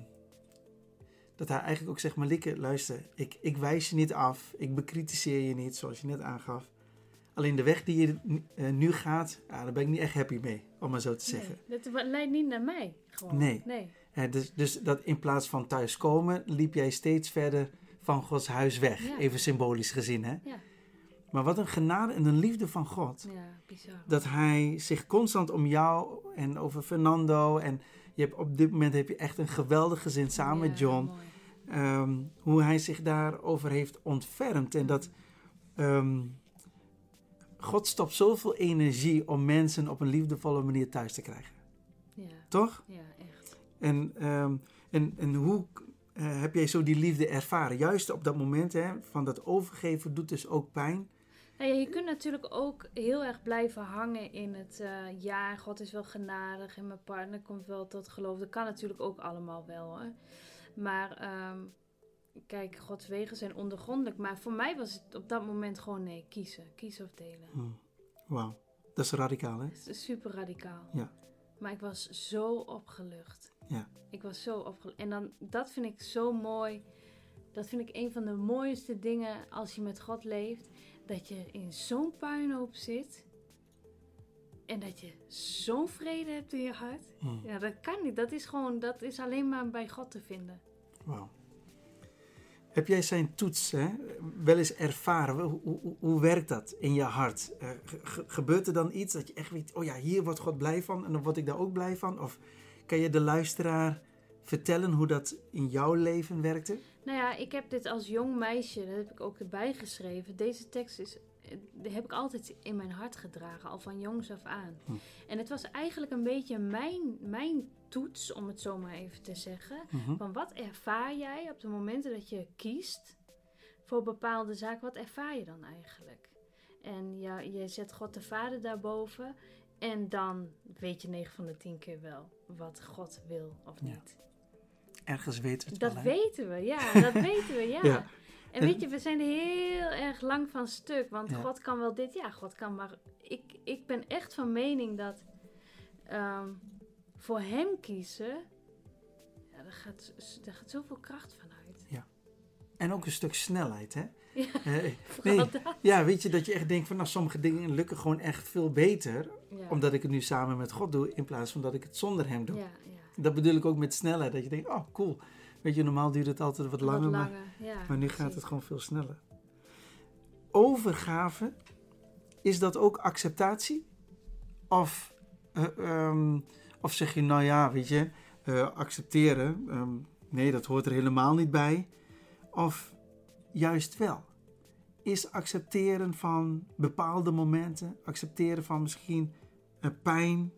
dat hij eigenlijk ook zegt, Malike, luister, ik, ik wijs je niet af. Ik bekritiseer je niet, zoals je net aangaf. Alleen de weg die je uh, nu gaat, ja, daar ben ik niet echt happy mee, om maar zo te zeggen. Nee, dat leidt niet naar mij. Gewoon. Nee. nee dus, dus dat in plaats van thuiskomen, liep jij steeds verder van Gods huis weg. Even symbolisch gezien, hè? Ja. Maar wat een genade en een liefde van God. Ja, bizar. Dat hij zich constant om jou en over Fernando. En je hebt, op dit moment heb je echt een geweldig gezin samen met John. Um, hoe hij zich daarover heeft ontfermd. En dat um, God stopt zoveel energie om mensen op een liefdevolle manier thuis te krijgen. Ja. Toch? Ja, en, ehm, en, en hoe uh, heb jij zo die liefde ervaren? Juist op dat moment hè, van dat overgeven doet dus ook pijn. Nou ja, je kunt natuurlijk ook heel erg blijven hangen in het uh, ja, God is wel genadig en mijn partner komt wel tot geloof. Dat kan natuurlijk ook allemaal wel. Hè. Maar um, kijk, Gods wegen zijn ondergrondelijk. Maar voor mij was het op dat moment gewoon nee, kiezen. Kiezen of delen. Hmm. Wauw, dat is radicaal hè? Dat is super radicaal. Ja. Maar ik was zo opgelucht. Ja. Ik was zo opgelucht. En dan, dat vind ik zo mooi. Dat vind ik een van de mooiste dingen als je met God leeft. Dat je in zo'n puinhoop zit. En dat je zo'n vrede hebt in je hart. Hmm. Ja, dat kan niet. Dat is gewoon, dat is alleen maar bij God te vinden. Wauw. Heb jij zijn toets hè, wel eens ervaren? Hoe, hoe, hoe werkt dat in je hart? Uh, gebeurt er dan iets dat je echt weet, oh ja, hier wordt God blij van en dan word ik daar ook blij van? Of kan je de luisteraar vertellen hoe dat in jouw leven werkte? Nou ja, ik heb dit als jong meisje, dat heb ik ook erbij geschreven. Deze tekst is, heb ik altijd in mijn hart gedragen, al van jongs af aan. Hm. En het was eigenlijk een beetje mijn, mijn toets, om het zo maar even te zeggen. Mhm. Van wat ervaar jij op de momenten dat je kiest voor bepaalde zaken, wat ervaar je dan eigenlijk? En ja, je zet God de Vader daarboven. En dan weet je 9 van de 10 keer wel wat God wil of niet. Ergens weten we het dat wel, weten we, ja. [laughs] Dat weten we, ja. ja. En weet je, we zijn heel erg lang van stuk. Want God kan wel dit, ja, God kan maar... Ik, ik ben echt van mening dat ehm, voor hem kiezen... Ja, daar gaat, daar gaat zoveel kracht vanuit. Ja. En ook een stuk snelheid, hè? Ja, [laughs] uh, nee, ja, weet je, dat je echt denkt van... Nou, sommige dingen lukken gewoon echt veel beter... omdat ik het nu samen met God doe... in plaats van dat ik het zonder hem doe. Ja, dat bedoel ik ook met snelheid. Dat je denkt, oh cool. Weet je, normaal duurt het altijd wat langer, Wat maar, langer. Ja, maar nu gaat het gewoon veel sneller. Overgave, is dat ook acceptatie? Of, eh, ehm, of zeg je, nou ja, weet je, eh, accepteren, ehm, nee, dat hoort er helemaal niet bij. Of juist wel? Is accepteren van bepaalde momenten, accepteren van misschien pijn,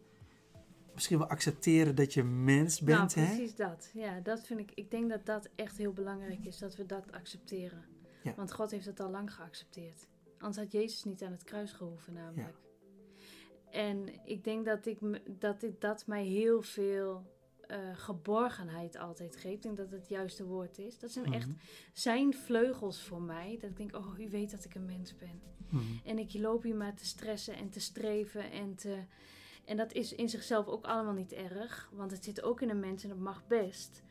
misschien wel accepteren dat je mens bent, nou, hè? precies dat. Ja, dat vind ik. Ik denk dat dat echt heel belangrijk is, dat we dat accepteren. Ja. Want God heeft het al lang geaccepteerd. Anders had Jezus niet aan het kruis gehoeven, namelijk. En ik denk dat, ik, dat ik, dat mij heel veel eh, geborgenheid altijd geeft. Ik denk dat het het juiste woord is. Dat zijn echt Mhm, zijn vleugels voor mij. Dat ik denk, oh, u weet dat ik een mens ben. mhm. En ik loop hier maar te stressen en te streven en te... En dat is in zichzelf ook allemaal niet erg, want het zit ook in een mens en dat mag best.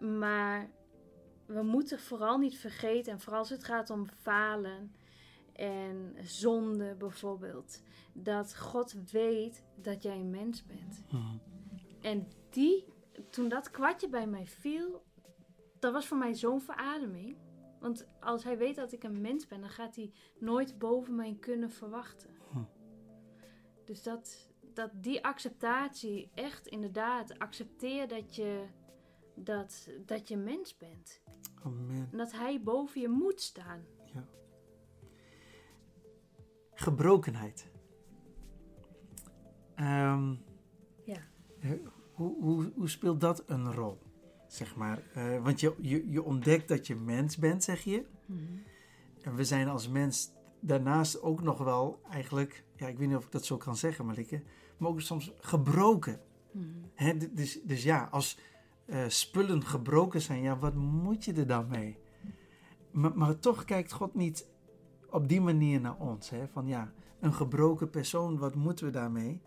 Maar we moeten vooral niet vergeten, en vooral als het gaat om falen en zonde bijvoorbeeld, dat God weet dat jij een mens bent. Mhm. En die, toen dat kwartje bij mij viel, dat was voor mij zo'n verademing. Want als hij weet dat ik een mens ben, dan gaat hij nooit boven mij kunnen verwachten. Hm. Dus dat, dat die acceptatie, echt inderdaad, accepteer dat je, dat, dat je mens bent. Amen. En dat hij boven je moet staan. Gebrokenheid. Ehm, Ja. hoe, hoe, hoe speelt dat een rol? Zeg maar. Eh, want je, je, je ontdekt dat je mens bent, zeg je. En we zijn als mens daarnaast ook nog wel eigenlijk, ja, ik weet niet of ik dat zo kan zeggen, Malike, maar ook soms gebroken. D- dus, dus ja, als eh, spullen gebroken zijn, ja, wat moet je er dan mee? Maar, maar toch kijkt God niet op die manier naar ons. Hè? Van ja, een gebroken persoon, wat moeten we daarmee?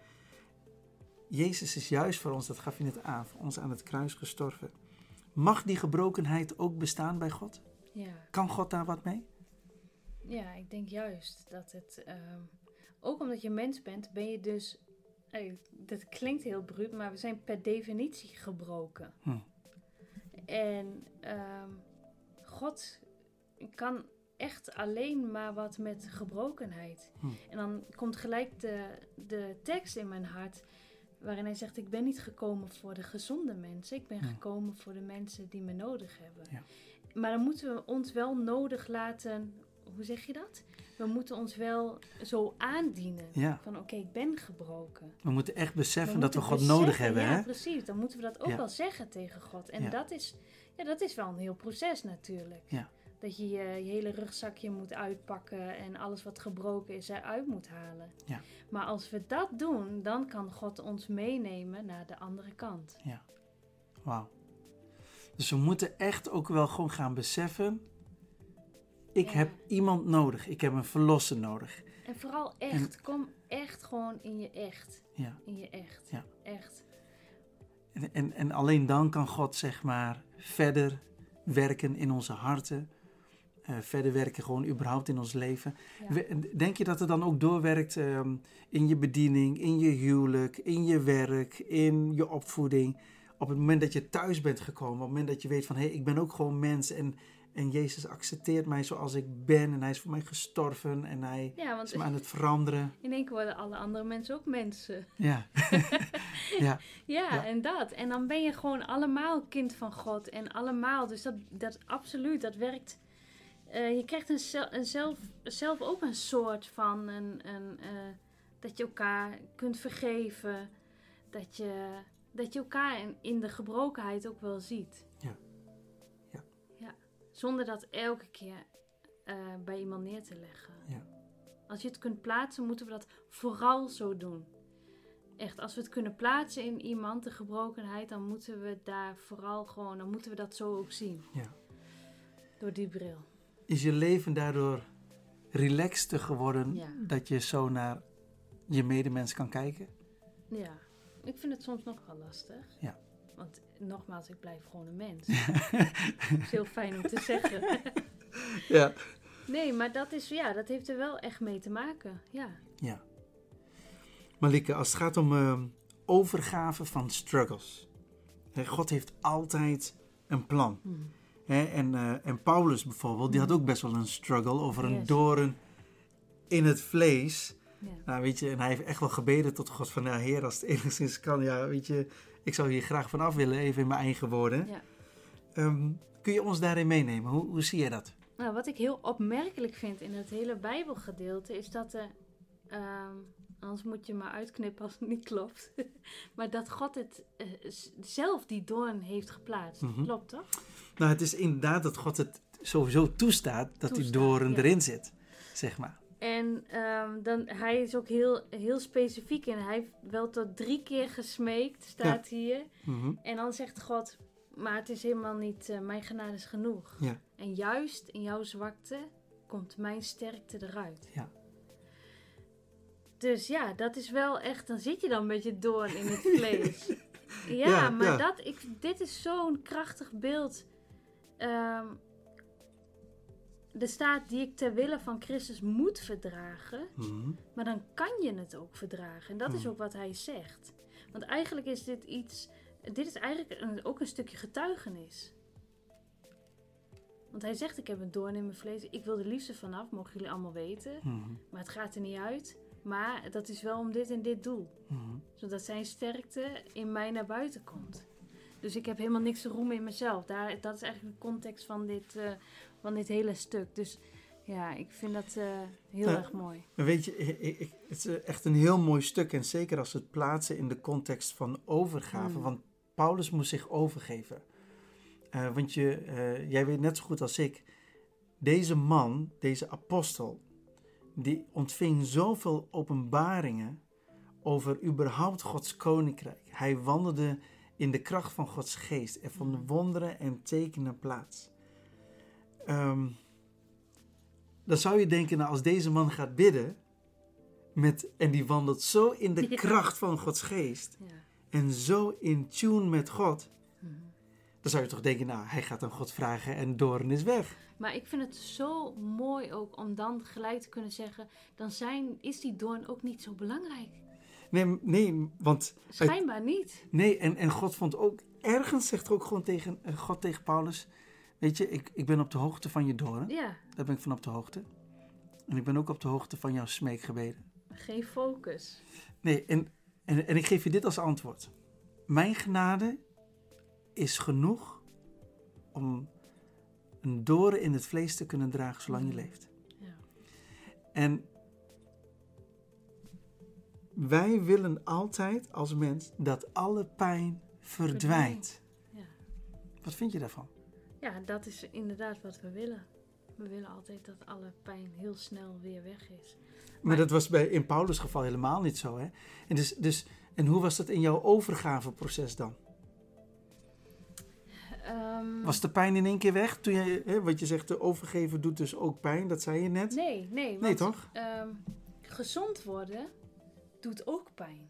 Jezus is juist voor ons, dat gaf je net aan, voor ons aan het kruis gestorven. Mag die gebrokenheid ook bestaan bij God? Ja. Kan God daar wat mee? Ja, ik denk juist dat het. ehm, ook omdat je mens bent, ben je dus. Eh, dat klinkt heel bruut, maar we zijn per definitie gebroken. Hm. En ehm, God kan echt alleen maar wat met gebrokenheid. Hm. En dan komt gelijk de, de tekst in mijn hart. Waarin hij zegt: Ik ben niet gekomen voor de gezonde mensen. Ik ben Hm. gekomen voor de mensen die me nodig hebben. Ja. Maar dan moeten we ons wel nodig laten. Hoe zeg je dat? We moeten ons wel zo aandienen. Ja, Van oké, ik ben gebroken. we moeten echt beseffen We dat we God nodig hebben. Ja, Hè? precies. Dan moeten we dat ook Ja. wel zeggen tegen God. En Ja. dat, is, ja, dat is wel een heel proces natuurlijk. Ja. Dat je, je je hele rugzakje moet uitpakken en alles wat gebroken is eruit moet halen. Ja. Maar als we dat doen, dan kan God ons meenemen naar de andere kant. Wauw. Dus we moeten echt ook wel gewoon gaan beseffen. Ik Ja. heb iemand nodig. Ik heb een verlosser nodig. En vooral echt, kom echt gewoon in je echt. Ja. In je echt. Ja. Echt. En, en, en alleen dan kan God zeg maar verder werken in onze harten. Eh, verder werken gewoon überhaupt in ons leven. Ja. Denk je dat het dan ook doorwerkt ehm, in je bediening, in je huwelijk, in je werk, in je opvoeding? Op het moment dat je thuis bent gekomen, op het moment dat je weet van hé, hey, ik ben ook gewoon mens en, en Jezus accepteert mij zoals ik ben en hij is voor mij gestorven en hij Ja, is me aan het veranderen. in één keer worden alle andere mensen ook mensen. [laughs] Ja, ja, Ja, en dat. En dan ben je gewoon allemaal kind van God. En allemaal. Dus dat, dat absoluut, dat werkt. Eh, je krijgt een, zel- een zelf, zelf ook een soort van een, een, eh, dat je elkaar kunt vergeven. Dat je, dat je elkaar in, in de gebrokenheid ook wel ziet. Zonder dat elke keer eh, bij iemand neer te leggen. Ja. Als je het kunt plaatsen, moeten we dat vooral zo doen. Echt, als we het kunnen plaatsen in iemand, de gebrokenheid, dan moeten we daar vooral gewoon, dan moeten we dat zo ook zien. Ja. Door die bril. is je leven daardoor relaxter geworden Ja. dat je zo naar je medemens kan kijken? Ja, ik vind het soms nog wel lastig. Ja. Want nogmaals, ik blijf gewoon een mens. Dat is heel fijn om te [laughs] zeggen. Ja. Nee, maar dat, is, ja, dat heeft er wel echt mee te maken. Ja. Ja. Malike, als het gaat om ehm, overgave van struggles. God heeft altijd een plan. Hmm. En, eh, en Paulus bijvoorbeeld, die had ook best wel een struggle over een Yes. doorn in het vlees. Ja. Nou, weet je, en hij heeft echt wel gebeden tot God van, nou heer, als het enigszins kan, ja, weet je, ik zou hier graag vanaf willen, even in mijn eigen woorden. Ja. Ehm, kun je ons daarin meenemen? Hoe, hoe zie je dat? Nou, wat ik heel opmerkelijk vind in het hele Bijbelgedeelte is dat er. ehm, anders moet je maar uitknippen als het niet klopt. [laughs] maar dat God het eh, zelf die doorn heeft geplaatst. Mhm. Klopt toch? Nou, het is inderdaad dat God het sowieso toestaat dat die doorn ja. erin zit, zeg maar. En ehm, dan, hij is ook heel, heel specifiek in. Hij heeft wel tot drie keer gesmeekt, staat hier. Mhm. En dan zegt God, maar het is helemaal niet, eh, mijn genade is genoeg. Ja. En juist in jouw zwakte komt mijn sterkte eruit. Ja. Dus ja, dat is wel echt, dan zit je dan met je doorn in het [laughs] vlees. ja, Ja, maar. Dat, ik, dit is zo'n krachtig beeld. Ehm, er staat die ik ter wille van Christus moet verdragen. Mhm. Maar dan kan je het ook verdragen. En dat is Hmm. ook wat hij zegt. Want eigenlijk is dit iets. Dit is eigenlijk een- ook een stukje getuigenis. Want hij zegt: Ik heb een doorn in mijn vlees. Ik wil er liefste vanaf, mogen jullie allemaal weten. Mhm. Maar het gaat er niet uit. Maar dat is wel om dit en dit doel. Mhm. Zodat zijn sterkte in mij naar buiten komt. Dus ik heb helemaal niks te roemen in mezelf. Daar, dat is eigenlijk de context van dit, eh, van dit hele stuk. Dus ja, ik vind dat eh, heel erg mooi. Weet je, ik, ik- het is eh, echt een heel mooi stuk. En zeker als we het plaatsen in de context van overgave. Mm. Want Paulus moest zich overgeven. Eh, want je, jij weet net zo goed als ik. Deze man, deze apostel. Die ontving zoveel openbaringen. over überhaupt Gods koninkrijk. Hij wandelde in de kracht van Gods geest. Er vonden wonderen en tekenen plaats. Ehm, dan zou je denken, nou, als deze man gaat bidden. Met, en die wandelt zo in de [laughs] Ja. kracht van Gods geest. Ja. En zo in tune met God. Mhm. Dan zou je toch denken, nou, hij gaat aan God vragen en doorn is weg. Maar ik vind het zo mooi ook om dan gelijk te kunnen zeggen, dan zijn, is die doorn ook niet zo belangrijk. Nee, nee want Schijnbaar niet. Nee, en, en God vond ook, ergens zegt er ook gewoon tegen, eh, God tegen Paulus, weet je, ik, ik ben op de hoogte van je doren, Ja, daar ben ik van op de hoogte. En ik ben ook op de hoogte van jouw smeekgebeden. geen focus. Nee, en, en, en ik geef je dit als antwoord. Mijn genade is genoeg om een doren in het vlees te kunnen dragen zolang je Mhm. leeft. Ja. En wij willen altijd als mens dat alle pijn verdwijnt. Ja. Wat vind je daarvan? Ja, dat is inderdaad wat we willen. We willen altijd dat alle pijn heel snel weer weg is. Maar dat was bij, in Paulus' geval helemaal niet zo. Hè? En, dus, dus, en hoe was dat in jouw overgaveproces dan? Ehm, Was de pijn in één keer weg? Toen je, hè, wat je zegt, de overgeven doet dus ook pijn, dat zei je net. Nee, nee. Nee, want, toch? ehm, gezond worden doet ook pijn.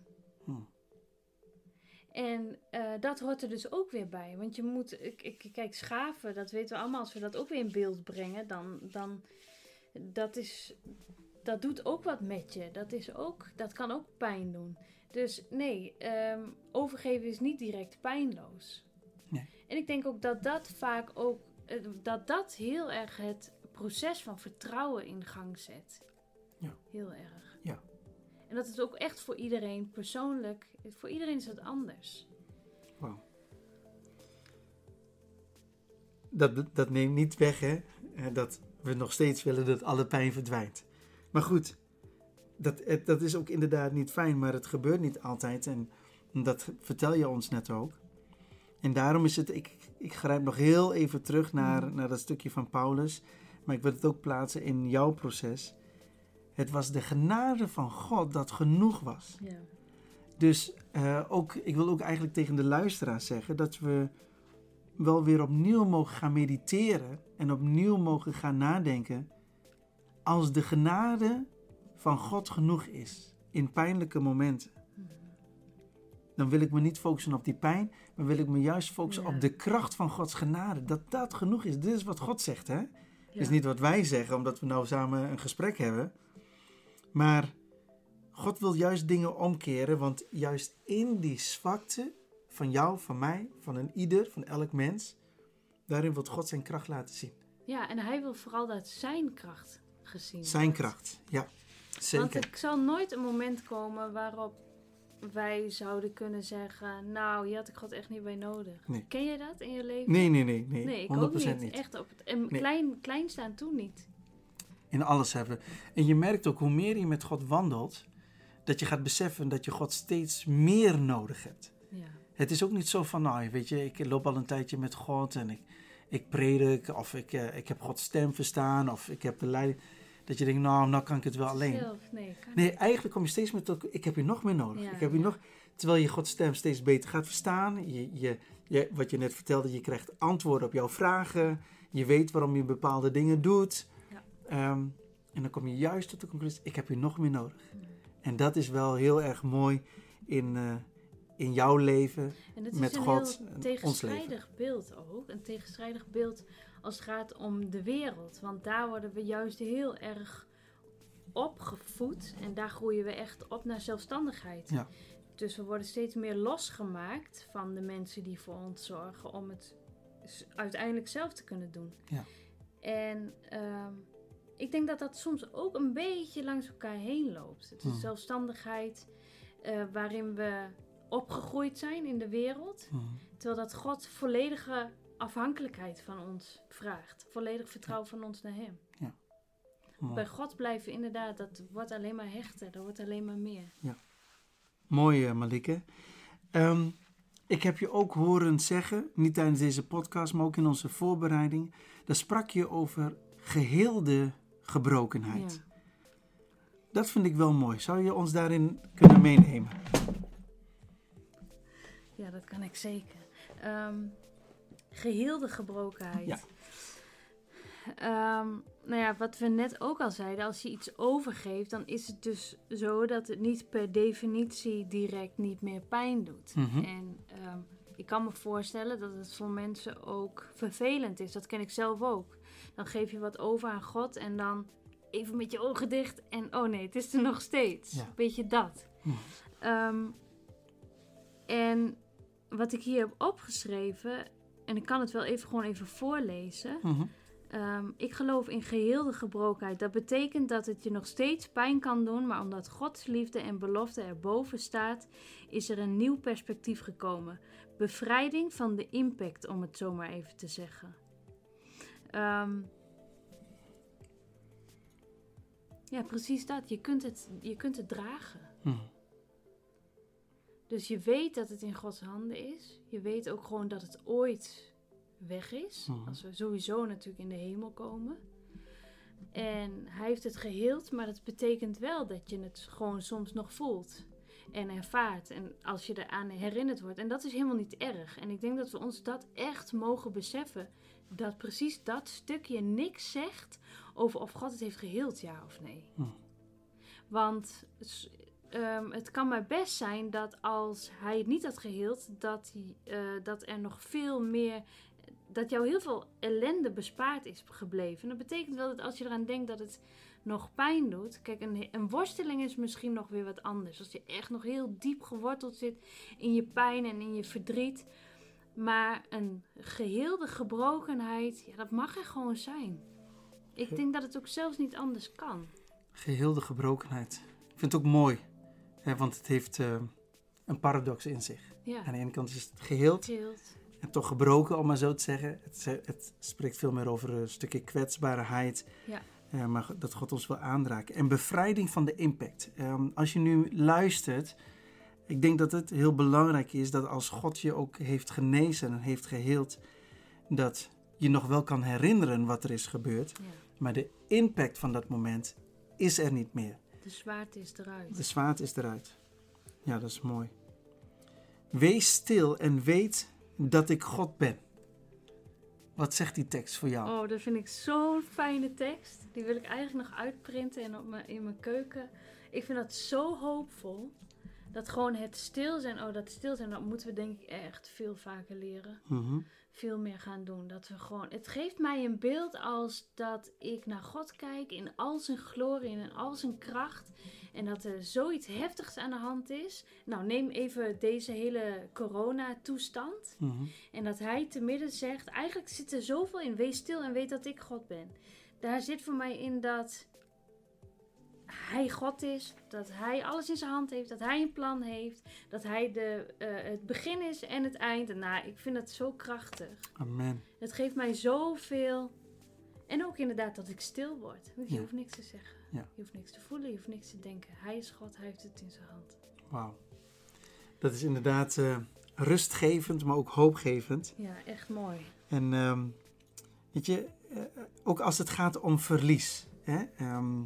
En eh, dat hoort er dus ook weer bij. Want je moet, ik, ik, kijk, schaven, dat weten we allemaal. Als we dat ook weer in beeld brengen, dan, dan dat is, dat doet ook wat met je. Dat is ook, dat kan ook pijn doen. Dus nee, ehm, overgeven is niet direct pijnloos. Nee. En ik denk ook dat dat vaak ook, eh, dat dat heel erg het proces van vertrouwen in gang zet. Ja. Heel erg. Ja. En dat is ook echt voor iedereen persoonlijk, voor iedereen is dat anders. Wauw. Dat, dat neemt niet weg, hè? eh, Dat we nog steeds willen dat alle pijn verdwijnt. Maar goed, dat, dat is ook inderdaad niet fijn, maar het gebeurt niet altijd. En dat vertel je ons net ook. En daarom is het, ik, ik grijp nog heel even terug naar, Mhm. naar dat stukje van Paulus. Maar ik wil het ook plaatsen in jouw proces. Het was de genade van God dat genoeg was. Ja. Dus eh, ook, ik wil ook eigenlijk tegen de luisteraars zeggen dat we wel weer opnieuw mogen gaan mediteren en opnieuw mogen gaan nadenken. Als de genade van God genoeg is in pijnlijke momenten, dan wil ik me niet focussen op die pijn, maar wil ik me juist focussen Ja. op de kracht van Gods genade. Dat dat genoeg is. Dit is wat God zegt, hè? Ja. Het is niet wat wij zeggen, omdat we nou samen een gesprek hebben. Maar God wil juist dingen omkeren, want juist in die zwakte van jou, van mij, van een ieder, van elk mens, Daarin wil God zijn kracht laten zien. Ja, en hij wil vooral dat zijn kracht gezien Zijn wordt. kracht, ja. Want Zeker. er zal nooit een moment komen waarop wij zouden kunnen zeggen... Nou, hier had ik God echt niet bij nodig. Nee. Ken je dat in je leven? Nee, nee, nee. nee. Nee, ik 100% ook niet. niet. Echt op het, en Nee. klein, klein staan toen niet. In alles hebben. En je merkt ook hoe meer je met God wandelt, dat je gaat beseffen dat je God steeds meer nodig hebt. Ja. Het is ook niet zo van, nou, weet je, ik loop al een tijdje met God en ik, ik predik, of ik, eh, ik heb Gods stem verstaan, of ik heb de leiding. Dat je denkt, nou, nou kan ik het wel alleen. Zelf, nee, Nee, eigenlijk kom je steeds met, ik heb je nog meer nodig. Ja, ik heb je ja. nog, terwijl je Gods stem steeds beter gaat verstaan. Je, je, je, wat je net vertelde, je krijgt antwoorden op jouw vragen. Je weet waarom je bepaalde dingen doet. Ehm, en dan kom je juist tot de conclusie, ik heb je nog meer nodig. En dat is wel heel erg mooi in, eh, in jouw leven. En het is met een God heel tegenstrijdig beeld ook. Een tegenstrijdig beeld als het gaat om de wereld. Want daar worden we juist heel erg opgevoed. En daar groeien we echt op naar zelfstandigheid. Ja. Dus we worden steeds meer losgemaakt van de mensen die voor ons zorgen om het uiteindelijk zelf te kunnen doen. Ja. En ehm, ik denk dat dat soms ook een beetje langs elkaar heen loopt. Het is Hmm. zelfstandigheid eh, waarin we opgegroeid zijn in de wereld. Mhm. Terwijl dat God volledige afhankelijkheid van ons vraagt. Volledig vertrouwen van ons naar Hem. Mooi. Bij God blijven inderdaad, dat wordt alleen maar hechter. Dat wordt alleen maar meer. Mooi, eh, Malike. Ehm, ik heb je ook horen zeggen, niet tijdens deze podcast, maar ook in onze voorbereiding. Daar sprak je over geheelde gebrokenheid. Ja. Dat vind ik wel mooi. Zou je ons daarin kunnen meenemen? ja, dat kan ik zeker. Ehm geheelde gebrokenheid. Ja. Ehm, nou ja, wat we net ook al zeiden, als je iets overgeeft, dan is het dus zo dat het niet per definitie direct niet meer pijn doet. Mhm. En ehm, ik kan me voorstellen dat het voor mensen ook vervelend is. Dat ken ik zelf ook. Dan geef je wat over aan God en dan even met je ogen dicht en oh nee, het is er nog steeds. Ja. Beetje dat. Mhm. Ehm, en wat ik hier heb opgeschreven, en ik kan het wel even gewoon even voorlezen. Mhm. Ehm, ik geloof in geheelde gebrokenheid. Dat betekent dat het je nog steeds pijn kan doen, maar omdat Gods liefde en belofte erboven staat, is er een nieuw perspectief gekomen. Bevrijding van de impact, om het zo maar even te zeggen. Ehm, ja, precies dat. Je kunt het, je kunt het dragen. Mhm. Dus je weet dat het in Gods handen is. Je weet ook gewoon dat het ooit weg is. Mhm. Als we sowieso natuurlijk in de hemel komen. En hij heeft het geheeld, maar dat betekent wel dat je het gewoon soms nog voelt en ervaart. En als je eraan herinnerd wordt. En dat is helemaal niet erg. En ik denk dat we ons dat echt mogen beseffen. Dat precies dat stukje niks zegt over of God het heeft geheeld, ja of nee. Hmm. Want ehm, het kan maar best zijn dat als hij het niet had geheeld, dat, hij, eh, dat er nog veel meer. Dat jou heel veel ellende bespaard is gebleven. En dat betekent wel dat als je eraan denkt dat het nog pijn doet. Kijk, een, een worsteling is misschien nog weer wat anders. Als je echt nog heel diep geworteld zit in je pijn en in je verdriet. Maar een geheelde gebrokenheid, ja, dat mag er gewoon zijn. Ik denk dat het ook zelfs niet anders kan. Geheelde gebrokenheid. Ik vind het ook mooi, hè, want het heeft eh, een paradox in zich. Ja, Aan de ene kant is het geheeld geheeld. en toch gebroken, om maar zo te zeggen. Het, ze- het spreekt veel meer over een stukje kwetsbaarheid. Ja. Eh, maar dat God ons wil aanraken. En bevrijding van de impact. Ehm, als je nu luistert, ik denk dat het heel belangrijk is dat als God je ook heeft genezen en heeft geheeld, dat je nog wel kan herinneren wat er is gebeurd. Ja. Maar de impact van dat moment is er niet meer. De zwaarte is eruit. De zwaard is eruit. Ja, dat is mooi. Wees stil en weet dat ik God ben. Wat zegt die tekst voor jou? Oh, dat vind ik zo'n fijne tekst. Die wil ik eigenlijk nog uitprinten en op mijn, in mijn keuken. Ik vind dat zo hoopvol. Dat gewoon het stil zijn. Oh, dat stil zijn, dat moeten we denk ik echt veel vaker leren. Mhm. veel meer gaan doen. Dat we gewoon, het geeft mij een beeld als dat ik naar God kijk in al zijn glorie en in al zijn kracht. En dat er zoiets heftigs aan de hand is. Nou, neem even deze hele corona-toestand. Mhm. En dat hij te midden zegt: Eigenlijk zit er zoveel in. Wees stil en weet dat ik God ben. Daar zit voor mij in dat hij God is. Dat hij alles in zijn hand heeft. Dat hij een plan heeft. Dat hij de, eh, het begin is en het eind. En nou, ik vind dat zo krachtig. Amen. Het geeft mij zoveel. En ook inderdaad dat ik stil word. Je Ja. hoeft niks te zeggen. Ja. Je hoeft niks te voelen. Je hoeft niks te denken. Hij is God. Hij heeft het in zijn hand. Wauw. Dat is inderdaad eh, rustgevend, maar ook hoopgevend. Ja, echt mooi. En ehm, weet je, eh, ook als het gaat om verlies, hè, ehm,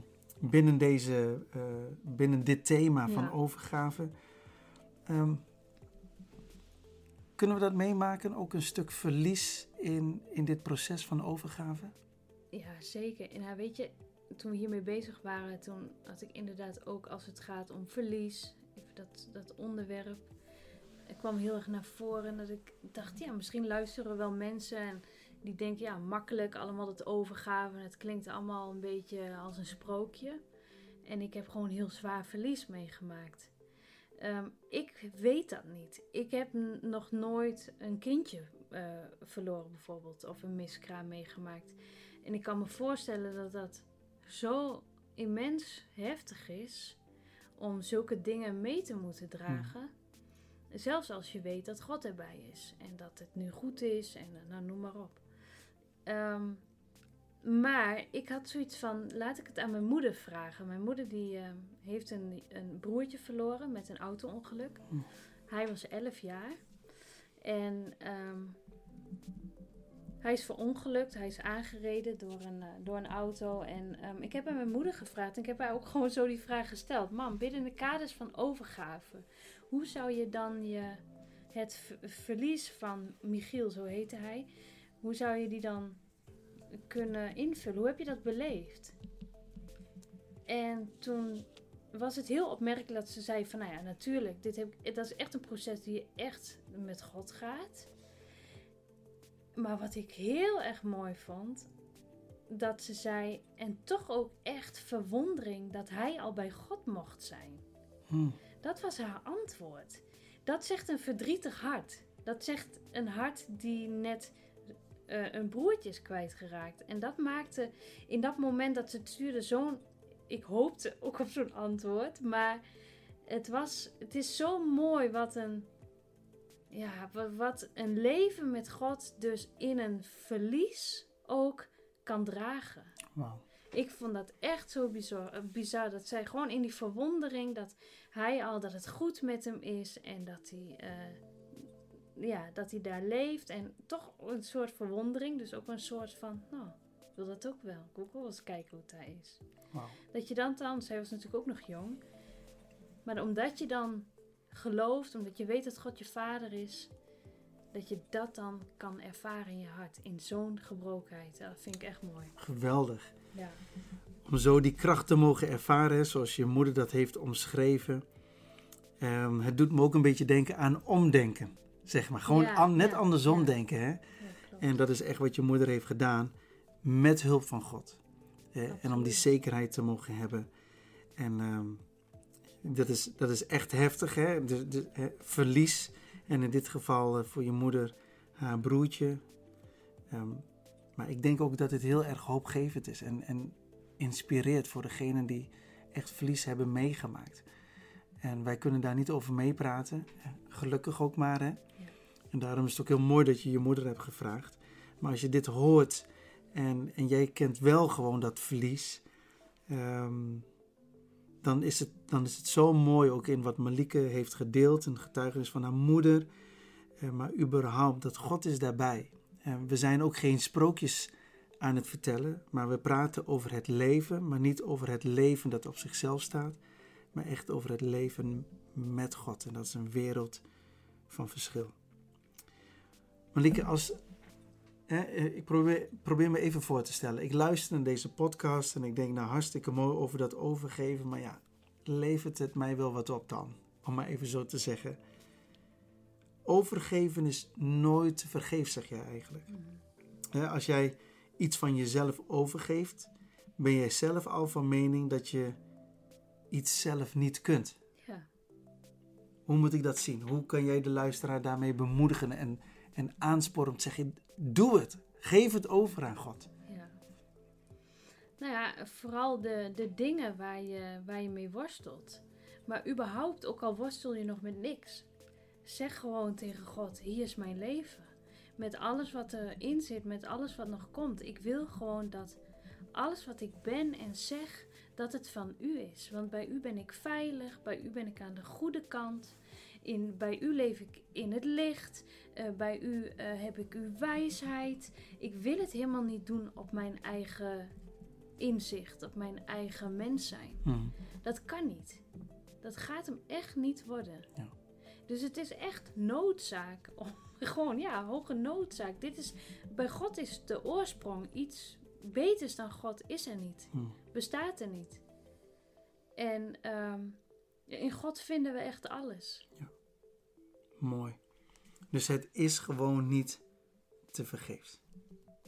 binnen, deze, eh, binnen dit thema van Ja. overgave, ehm, kunnen we dat meemaken? Ook een stuk verlies in, in dit proces van overgave? Ja, zeker. En weet je, toen we hiermee bezig waren, toen had ik inderdaad ook als het gaat om verlies, even dat, dat onderwerp, het kwam heel erg naar voren dat ik dacht, ja, misschien luisteren wel mensen en die denken, ja, makkelijk, allemaal dat overgaven. Het klinkt allemaal een beetje als een sprookje. En ik heb gewoon heel zwaar verlies meegemaakt. Ehm, ik weet dat niet. Ik heb nog nooit een kindje eh, verloren bijvoorbeeld, of een miskraam meegemaakt. En ik kan me voorstellen dat dat zo immens heftig is om zulke dingen mee te moeten dragen. Zelfs als je weet dat God erbij is en dat het nu goed is en nou noem maar op. Ehm, maar ik had zoiets van, laat ik het aan mijn moeder vragen. Mijn moeder die ehm, heeft een, een broertje verloren met een auto-ongeluk. Hm. Hij was 11 jaar. En ehm, hij is verongelukt. Hij is aangereden door een, eh, door een auto. En ik heb aan mijn moeder gevraagd. En ik heb haar ook [laughs] gewoon zo die vraag gesteld. Mam, binnen de kaders van overgave. Hoe zou je dan je, het verlies van Michiel, zo heette hij. Hoe zou je die dan kunnen invullen? Hoe heb je dat beleefd? En toen was het heel opmerkelijk dat ze zei van... Nou ja, natuurlijk, dit heb, dat is echt een proces die echt met God gaat. Maar wat ik heel erg mooi vond... Dat ze zei, en toch ook echt verwondering dat hij al bij God mocht zijn. Hm. Dat was haar antwoord. Dat zegt een verdrietig hart. Dat zegt een hart die net eh, een broertje is kwijtgeraakt. En dat maakte in dat moment dat ze het stuurde zo'n... Ik hoopte ook op zo'n antwoord. Maar het, was, het is zo mooi wat een... Ja, wat, wat een leven met God dus in een verlies ook kan dragen. Wauw. Ik vond dat echt zo bizar, eh, bizar. Dat zij gewoon in die verwondering dat hij al dat het goed met hem is en dat hij, eh, ja, dat hij daar leeft. En toch een soort verwondering. Dus ook een soort van, nou, ik wil dat ook wel. Ik wil ook wel eens kijken hoe het daar is. Wauw. Dat je dan dan, zij was natuurlijk ook nog jong. Maar omdat je dan gelooft, omdat je weet dat God je vader is, dat je dat dan kan ervaren in je hart. In zo'n gebrokenheid. Dat vind ik echt mooi. Geweldig. Ja. Om zo die kracht te mogen ervaren, zoals je moeder dat heeft omschreven. Ehm, het doet me ook een beetje denken aan omdenken. Zeg maar. Gewoon Ja, an- net ja, andersom ja. denken. Hè? En dat is echt wat je moeder heeft gedaan. Met hulp van God. Eh, en om die zekerheid te mogen hebben. En ehm, dat, is, dat is echt heftig. Hè? De, de, hè, verlies. En in dit geval eh, voor je moeder haar broertje. Ehm, maar ik denk ook dat het heel erg hoopgevend is. En, en inspireert voor degenen die echt verlies hebben meegemaakt. En wij kunnen daar niet over meepraten. Gelukkig ook maar. Hè? En daarom is het ook heel mooi dat je je moeder hebt gevraagd. Maar als je dit hoort en, en jij kent wel gewoon dat verlies, ehm, dan, is het, dan is het zo mooi ook in wat Malike heeft gedeeld, een getuigenis van haar moeder, eh, maar überhaupt dat God is daarbij. En we zijn ook geen sprookjes aan het vertellen, maar we praten over het leven, maar niet over het leven dat op zichzelf staat, maar echt over het leven met God. En dat is een wereld van verschil. Malike, als, hè, eh, ik probeer, probeer me even voor te stellen. Ik luister naar deze podcast en ik denk, nou hartstikke mooi over dat overgeven. Maar ja, levert het mij wel wat op dan? Om maar even zo te zeggen. overgeven is nooit vergeef, zeg jij eigenlijk. Hè, als jij iets van jezelf overgeeft, ben jij zelf al van mening dat je iets zelf niet kunt. Ja. Hoe moet ik dat zien? Hoe kan jij de luisteraar daarmee bemoedigen en, en aansporen om te zeggen, doe het. Geef het over aan God. Ja. Nou ja, vooral de, de dingen waar je, waar je mee worstelt. Maar überhaupt, ook al worstel je nog met niks. Zeg gewoon tegen God, hier is mijn leven. Met alles wat erin zit, met alles wat nog komt. Ik wil gewoon dat alles wat ik ben en zeg, dat het van u is. Want bij u ben ik veilig, bij u ben ik aan de goede kant. In, bij u leef ik in het licht. Eh, bij u eh, heb ik uw wijsheid. Ik wil het helemaal niet doen op mijn eigen inzicht, op mijn eigen mens zijn. Hmm. Dat kan niet. Dat gaat hem echt niet worden. Ja. Dus het is echt noodzaak. Om, [laughs] gewoon, ja, hoge noodzaak. Dit is, bij God is de oorsprong iets beters dan God is er niet. Hmm. Bestaat er niet. En ehm, in God vinden we echt alles. Mooi. Dus het is gewoon niet te vergeefs.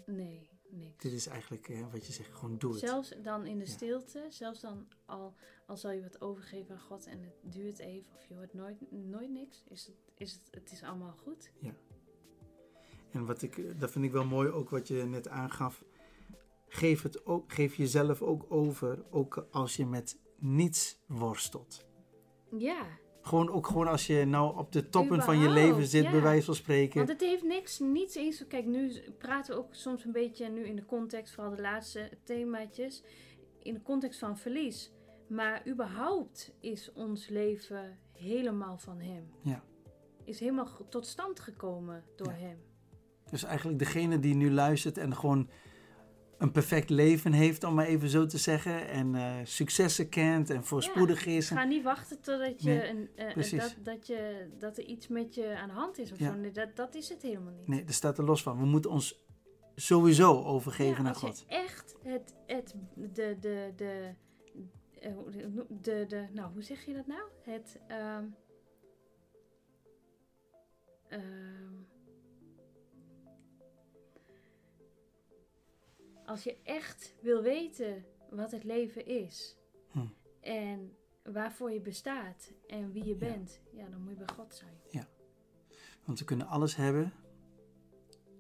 Nee, niks. Dit is eigenlijk hè, wat je zegt, gewoon doe het. Zelfs dan in de Ja. stilte, zelfs dan al, al zal je wat overgeven aan God en het duurt even of je hoort nooit, nooit niks, is het, is het, het is allemaal goed. En wat ik, dat vind ik wel mooi, ook wat je net aangaf. Geef, het ook, geef jezelf ook over, ook als je met niets worstelt. Ja, Gewoon, ook gewoon als je nou op de toppen van je leven zit, ja. bij wijze van spreken. want het heeft niks, niets eens. Kijk, nu praten we ook soms een beetje, nu in de context, vooral de laatste themaatjes, in de context van verlies. Maar überhaupt is ons leven helemaal van Hem. Ja. Is helemaal tot stand gekomen door Ja. Hem. Dus eigenlijk degene die nu luistert en gewoon een perfect leven heeft, om maar even zo te zeggen. En eh, successen kent en voorspoedig is. Ga niet wachten totdat je Nee, een, eh, dat, dat, je, dat er iets met je aan de hand is of Ja. zo. Nee, dat, dat is het helemaal niet. Nee, daar staat er los van. We moeten ons sowieso overgeven Ja, naar als God. je echt het, het, de, de, de, eh, hoe- de, de, de, nou, hoe zeg je dat nou? Het, ehm, ehm, als je echt wil weten wat het leven is Hm. en waarvoor je bestaat en wie je bent, ja, dan moet je bij God zijn. Want we kunnen alles hebben.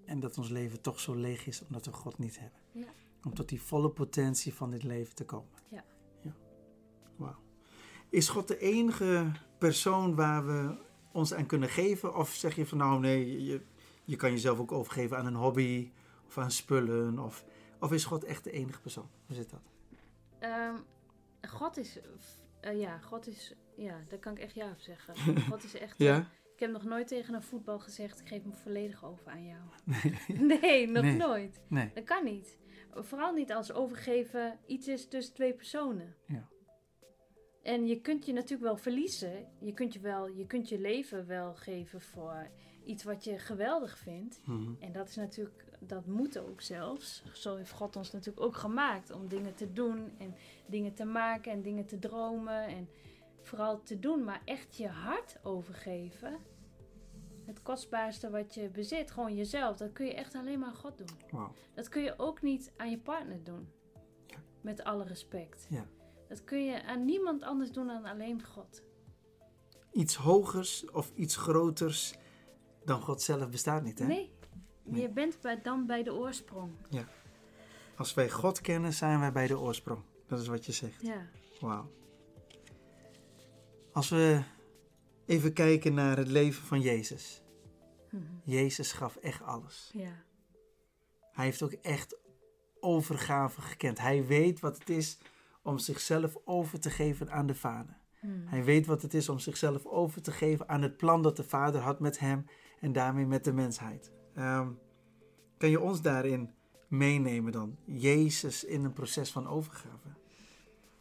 En dat ons leven toch zo leeg is omdat we God niet hebben. Ja. Om tot die volle potentie van dit leven te komen. Ja. ja. Wauw. Is God de enige persoon waar we ons aan kunnen geven? Of zeg je van nou nee, je, je kan jezelf ook overgeven aan een hobby of aan spullen? Of, of is God echt de enige persoon? Hoe zit dat? Ehm, God is, eh, ja, God is, ja, daar kan ik echt ja op zeggen. [laughs] God is echt, eh, ik heb nog nooit tegen een voetbal gezegd, ik geef me volledig over aan jou. [laughs] Nee, nog Nee. nooit. Nee. Dat kan niet. Vooral niet als overgeven iets is tussen twee personen. Ja. En je kunt je natuurlijk wel verliezen. Je kunt je, wel, je kunt je leven wel geven voor iets wat je geweldig vindt. Mhm. En dat is natuurlijk, dat moet ook zelfs. Zo heeft God ons natuurlijk ook gemaakt om dingen te doen en dingen te maken en dingen te dromen en vooral te doen, maar echt je hart overgeven. Het kostbaarste wat je bezit, gewoon jezelf, dat kun je echt alleen maar aan God doen. Dat kun je ook niet aan je partner doen. Ja. Met alle respect. Ja. Dat kun je aan niemand anders doen dan alleen God. Iets hogers of iets groters dan God zelf bestaat niet. Hè? Nee, Nee. je bent bij, dan bij de oorsprong. Als wij God kennen, zijn wij bij de oorsprong. Dat is wat je zegt. Ja. Wauw. Als we even kijken naar het leven van Jezus. Mhm. Jezus gaf echt alles. Ja. Hij heeft ook echt overgave gekend. Hij weet wat het is om zichzelf over te geven aan de Vader. Mhm. Hij weet wat het is om zichzelf over te geven aan het plan dat de Vader had met hem en daarmee met de mensheid. Ehm, kan je ons daarin meenemen dan? Jezus in een proces van overgave.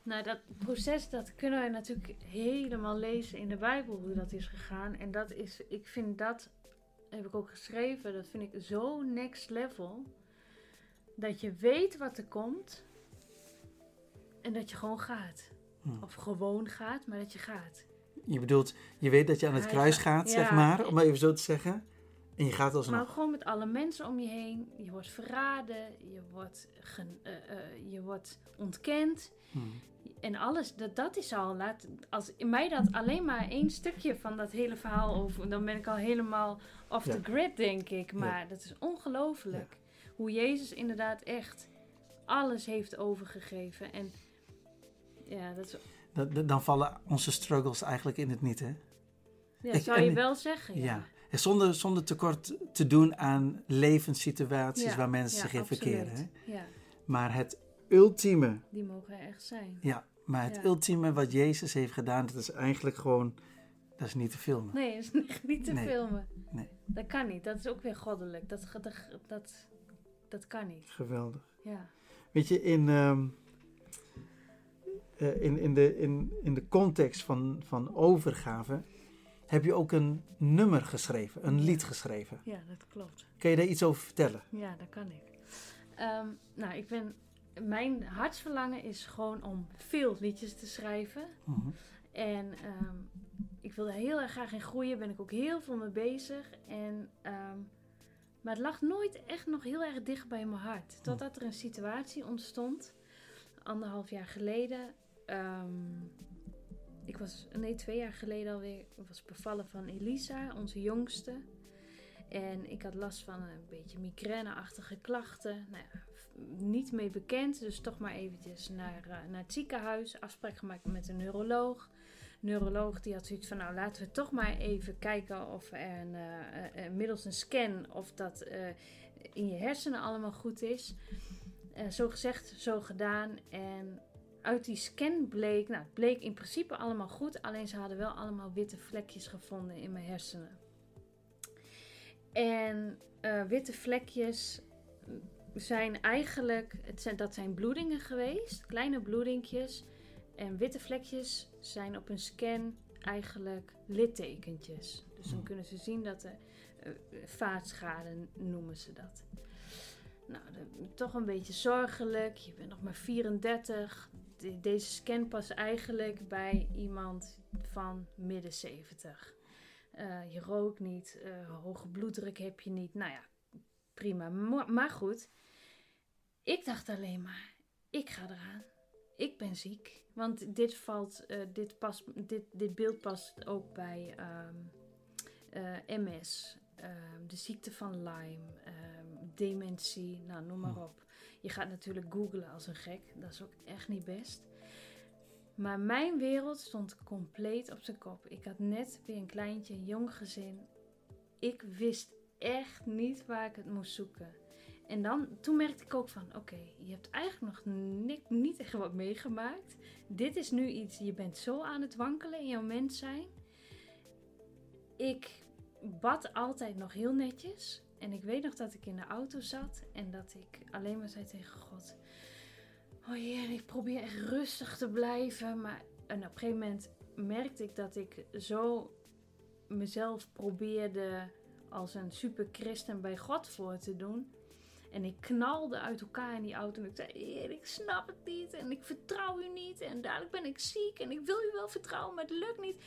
Nou, dat proces, dat kunnen we natuurlijk helemaal lezen in de Bijbel, hoe dat is gegaan. En dat is, ik vind dat, heb ik ook geschreven, dat vind ik zo next level. Dat je weet wat er komt en dat je gewoon gaat. Hmm. Of gewoon gaat, maar dat je gaat. Je bedoelt, je weet dat je aan het Hij kruis gaat- zeg maar, om maar even zo te zeggen. En je gaat Maar alsnog. gewoon met alle mensen om je heen. Je wordt verraden, je wordt, gen- eh, eh, je wordt ontkend. Hm. En alles, dat, dat is al, laat, als mij dat alleen maar één stukje van dat hele verhaal over, dan ben ik al helemaal off Ja. the grid, denk ik. Maar dat is ongelooflijk. Hoe Jezus inderdaad echt alles heeft overgegeven. En ja, dat is, Dan, vallen onze struggles eigenlijk in het niet, hè? ja, Ik- zou je en- wel zeggen. Ja. Ja. En Zonder, zonder tekort te doen aan levenssituaties Ja, waar mensen ja, zich in verkeren. Hè? Ja, Maar het ultieme, die mogen er echt zijn. ja, maar het ultieme wat Jezus heeft gedaan, dat is eigenlijk gewoon, dat is niet te filmen. Nee, dat is [laughs] niet te Nee. filmen. Nee. Dat kan niet. Dat is ook weer goddelijk. Dat, dat, dat, dat kan niet. Geweldig. Ja. Weet je, in, ehm, eh, in, in, de, in, in de context van, van overgave heb je ook een nummer geschreven, een lied geschreven. ja, dat klopt. Kun je daar iets over vertellen? Ja, dat kan ik. Ehm, nou, ik ben... Mijn hartsverlangen is gewoon om veel liedjes te schrijven. Mhm. En ehm, ik wil er heel erg graag in groeien. Ben ik ook heel veel mee bezig. En, ehm, maar het lag nooit echt nog heel erg dicht bij mijn hart. Totdat er een situatie ontstond. Anderhalf jaar geleden. Ehm, ik was, nee, twee jaar geleden alweer. Was bevallen van Elisa, onze jongste. En ik had last van een beetje migraineachtige klachten. Nou ja, niet mee bekend, dus toch maar eventjes naar, eh, naar het ziekenhuis. Afspraak gemaakt met een neuroloog. Neuroloog die had zoiets van, nou laten we toch maar even kijken of er een, eh, eh, middels een scan of dat in je hersenen allemaal goed is. Zo gezegd, zo gedaan. En uit die scan bleek, nou het bleek in principe allemaal goed, alleen ze hadden wel allemaal witte vlekjes gevonden in mijn hersenen. En eh, witte vlekjes zijn eigenlijk, het zijn, dat zijn bloedingen geweest, kleine bloedingjes. En witte vlekjes zijn op een scan eigenlijk littekentjes. Dus dan Hmm. kunnen ze zien dat er eh, vaatschade noemen ze dat. Nou, toch een beetje zorgelijk. Je bent nog maar 34. De- deze scan past eigenlijk bij iemand van midden 70. Eh, je rookt niet, eh, hoge bloeddruk heb je niet. Nou ja, prima. Maar, maar goed, ik dacht alleen maar, ik ga eraan. Ik ben ziek. Want dit, valt, eh, dit, past, dit, dit beeld past ook bij ehm, MS, ehm, de ziekte van Lyme, ehm, dementie, nou noem maar op. Je gaat natuurlijk googlen als een gek, dat is ook echt niet best. Maar mijn wereld stond compleet op zijn kop. Ik had net weer een kleintje, een jong gezin. Ik wist echt niet waar ik het moest zoeken. En dan, toen merkte ik ook van, oké, je hebt eigenlijk nog ni- niet echt wat meegemaakt. Dit is nu iets, je bent zo aan het wankelen in jouw mens zijn. Ik bad altijd nog heel netjes. En ik weet nog dat ik in de auto zat en dat ik alleen maar zei tegen God... Oh Heer, ik probeer echt rustig te blijven. Maar en op een gegeven moment merkte ik dat ik zo mezelf probeerde als een super christen bij God voor te doen. En ik knalde uit elkaar in die auto. En ik zei: Heer, ik snap het niet. En ik vertrouw u niet. En dadelijk ben ik ziek. En ik wil u wel vertrouwen, maar het lukt niet.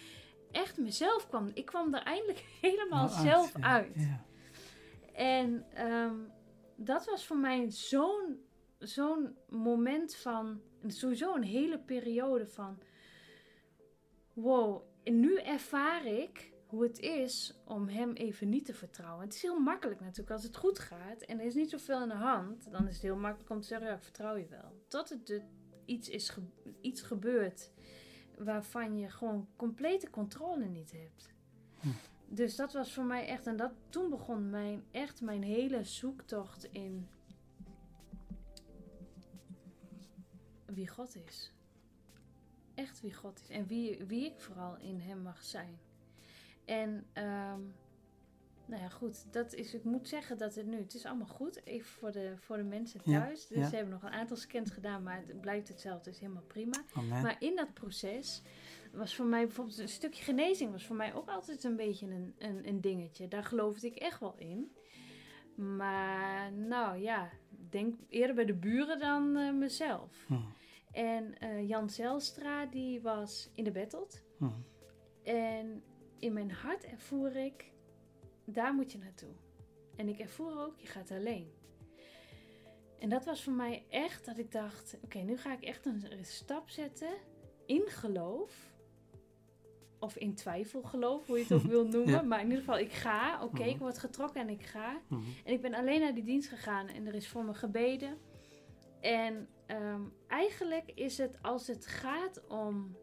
Echt mezelf kwam. Ik kwam er eindelijk [laughs] helemaal Nou, zelf ja, uit. Ja. En ehm, dat was voor mij zo'n moment van, sowieso een hele periode van, wow, en nu ervaar ik hoe het is om hem even niet te vertrouwen. Het is heel makkelijk natuurlijk als het goed gaat en er is niet zoveel aan de hand, dan is het heel makkelijk om te zeggen, ja, ik vertrouw je wel. Tot het iets, is iets gebeurt waarvan je gewoon complete controle niet hebt. Hm. Dus dat was voor mij echt, en dat, toen begon mijn, echt mijn hele zoektocht in wie God is. Echt wie God is. En wie, wie ik vooral in hem mag zijn. En, ehm, nou ja, goed. Dat is, ik moet zeggen dat het nu, het is allemaal goed. Even voor de, voor de mensen Ja, thuis. dus ja. ze hebben nog een aantal scans gedaan, maar het blijft hetzelfde. Het is helemaal prima. Amen. Maar in dat proces was voor mij bijvoorbeeld een stukje genezing was voor mij ook altijd een beetje een, een, een dingetje. Daar geloofde ik echt wel in. Maar nou ja, denk eerder bij de buren dan eh, mezelf. Hm, En eh, Jan Zelstra die was in de battled. hm. En in mijn hart ervoer ik, daar moet je naartoe. En ik ervoer ook, je gaat alleen. En dat was voor mij echt dat ik dacht: oké, nu ga ik echt een stap zetten in geloof. Of in twijfel geloof, hoe je het ook [laughs] wil noemen. Maar in ieder geval, ik ga. Oké, ik mhm. word getrokken en ik ga. Mhm. En ik ben alleen naar die dienst gegaan en er is voor me gebeden. En ehm, eigenlijk is het als het gaat om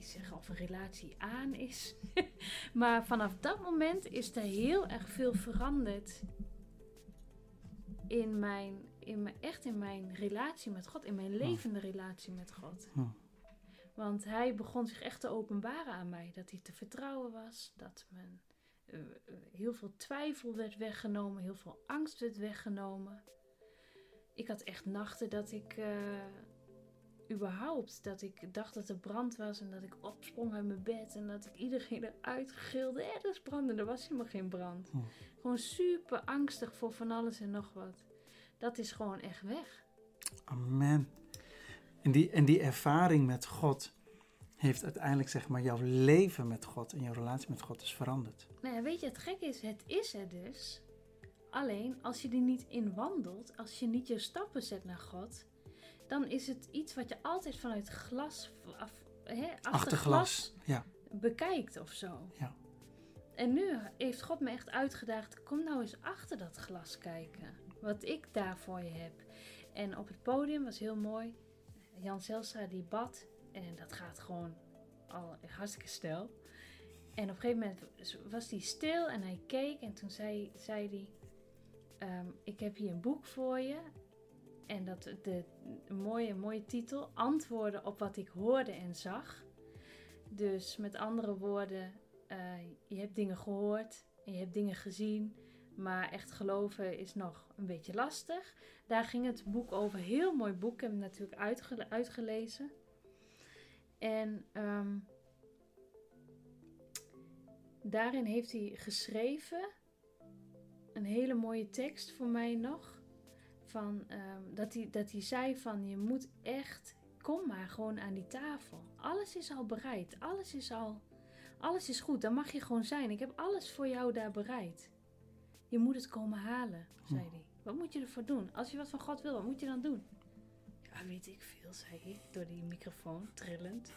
niet zeggen of een relatie aan is. [laughs] maar vanaf dat moment is er heel erg veel veranderd in mijn, in mijn, echt in mijn relatie met God, in mijn levende relatie met God. Want hij begon zich echt te openbaren aan mij. Dat hij te vertrouwen was, dat men, uh, heel veel twijfel werd weggenomen, heel veel angst werd weggenomen. Ik had echt nachten dat ik uh, überhaupt. Dat ik dacht dat er brand was en dat ik opsprong uit mijn bed en dat ik iedereen eruit gilde. Er is brand en er was helemaal geen brand. Hm. Gewoon super angstig voor van alles en nog wat. Dat is gewoon echt weg. Amen. En die, en die ervaring met God heeft uiteindelijk zeg maar jouw leven met God en jouw relatie met God is veranderd. Nou ja, weet je, het gekke is, het is er dus. Alleen als je er niet in wandelt, als je niet je stappen zet naar God, dan is het iets wat je altijd vanuit glas, af, achter glas, ja. bekijkt of zo. Ja. En nu heeft God me echt uitgedaagd, kom nou eens achter dat glas kijken. Wat ik daar voor je heb. En op het podium was heel mooi. Jan Zelstra die bad. En dat gaat gewoon al hartstikke snel. En op een gegeven moment was hij stil en hij keek. En toen zei, zei hij... Ehm, ik heb hier een boek voor je. En dat de mooie, mooie titel, antwoorden op wat ik hoorde en zag. Dus met andere woorden, uh, je hebt dingen gehoord en je hebt dingen gezien, maar echt geloven is nog een beetje lastig. Daar ging het boek over, heel mooi boek, ik heb hem natuurlijk uitgelezen. En um, daarin heeft hij geschreven een hele mooie tekst voor mij nog van, ehm, dat, hij, dat hij zei van je moet echt, kom maar gewoon aan die tafel. Alles is al bereid, alles is al, alles is goed, dan mag je gewoon zijn. Ik heb alles voor jou daar bereid. Je moet het komen halen, zei hij. Wat moet je ervoor doen? Als je wat van God wil, wat moet je dan doen? Ja, weet ik veel, zei hij, door die microfoon, trillend.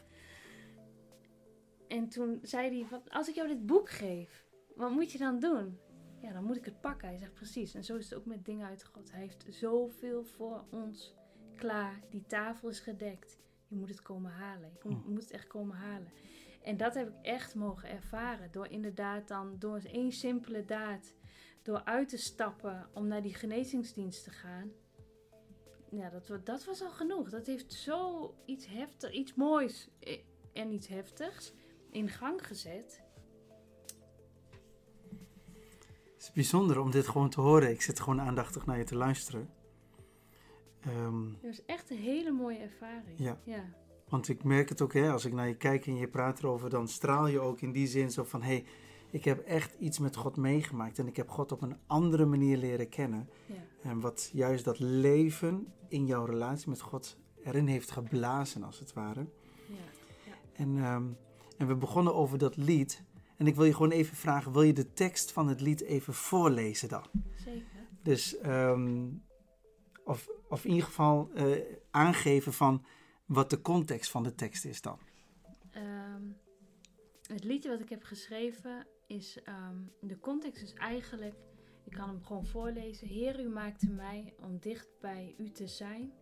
En toen zei hij, als ik jou dit boek geef, wat moet je dan doen? ja, dan moet ik het pakken. Hij zegt precies. En zo is het ook met dingen uit God. Hij heeft zoveel voor ons klaar. Die tafel is gedekt. Je moet het komen halen. Je hm. moet het echt komen halen. En dat heb ik echt mogen ervaren. Door inderdaad dan, door één simpele daad, door uit te stappen om naar die genezingsdienst te gaan. Ja, dat, dat was al genoeg. Dat heeft zo iets heftigs, iets moois eh, en iets heftigs in gang gezet. Het is bijzonder om dit gewoon te horen. Ik zit gewoon aandachtig naar je te luisteren. Um, dat is echt een hele mooie ervaring. Ja. ja. Want ik merk het ook, hè, als ik naar je kijk en je praat erover, dan straal je ook in die zin zo van: hé, hey, ik heb echt iets met God meegemaakt en ik heb God op een andere manier leren kennen. Ja. En wat juist dat leven in jouw relatie met God erin heeft geblazen, als het ware. Ja. ja. En, ehm, en we begonnen over dat lied. En ik wil je gewoon even vragen, wil je de tekst van het lied even voorlezen dan? Zeker. Dus, ehm, of, of in ieder geval uh, aangeven van wat de context van de tekst is dan. Um, het liedje wat ik heb geschreven is, um, de context is eigenlijk, ik kan hem gewoon voorlezen. Heer, u maakte mij om dicht bij u te zijn.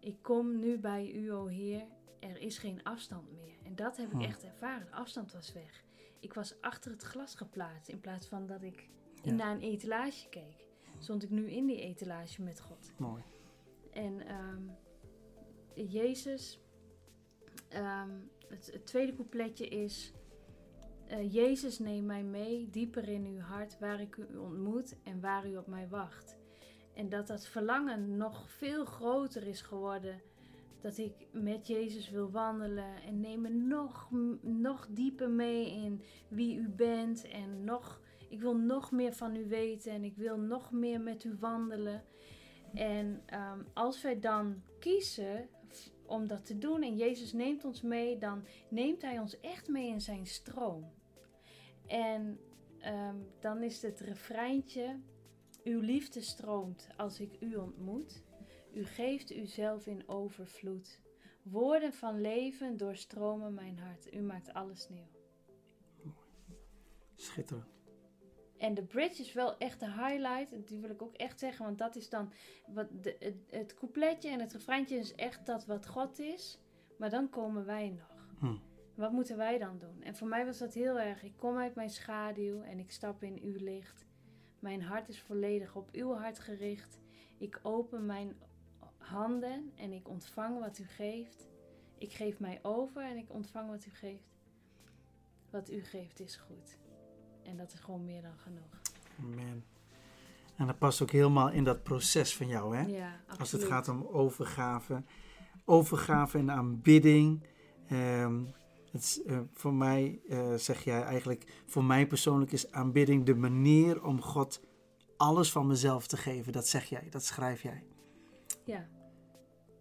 ik kom nu bij u, o Heer, er is geen afstand meer. En dat heb ik hm. echt ervaren. De afstand was weg ik was achter het glas geplaatst. In plaats van dat ik naar een etalage keek. Stond ik nu in die etalage met God. Mooi. En um, Jezus, ehm, het, tweede coupletje is... Uh, Jezus neem mij mee dieper in uw hart waar ik u ontmoet en waar u op mij wacht. En dat dat verlangen nog veel groter is geworden dat ik met Jezus wil wandelen en neem me nog, nog dieper mee in wie u bent en nog, ik wil nog meer van u weten en ik wil nog meer met u wandelen. En um, als wij dan kiezen om dat te doen en Jezus neemt ons mee, dan neemt Hij ons echt mee in zijn stroom. En ehm, dan is het refreintje, uw liefde stroomt als ik u ontmoet. U geeft uzelf in overvloed. Woorden van leven doorstromen mijn hart. U maakt alles nieuw. Schitterend. En de bridge is wel echt de highlight. Die wil ik ook echt zeggen. Want dat is dan wat de, het, het coupletje en het refreintje is echt dat wat God is. Maar dan komen wij nog. Hm. Wat moeten wij dan doen? En voor mij was dat heel erg. Ik kom uit mijn schaduw en ik stap in uw licht. Mijn hart is volledig op uw hart gericht. Ik open mijn handen en ik ontvang wat u geeft. Ik geef mij over en ik ontvang wat u geeft. Wat u geeft is goed. En dat is gewoon meer dan genoeg. Amen. En dat past ook helemaal in dat proces van jou, hè? Ja, absoluut. Als het gaat om overgave. Overgave en aanbidding. Ehm, het is, eh, voor mij eh, zeg jij eigenlijk, voor mij persoonlijk is aanbidding de manier om God alles van mezelf te geven. Dat zeg jij, dat schrijf jij. Ja.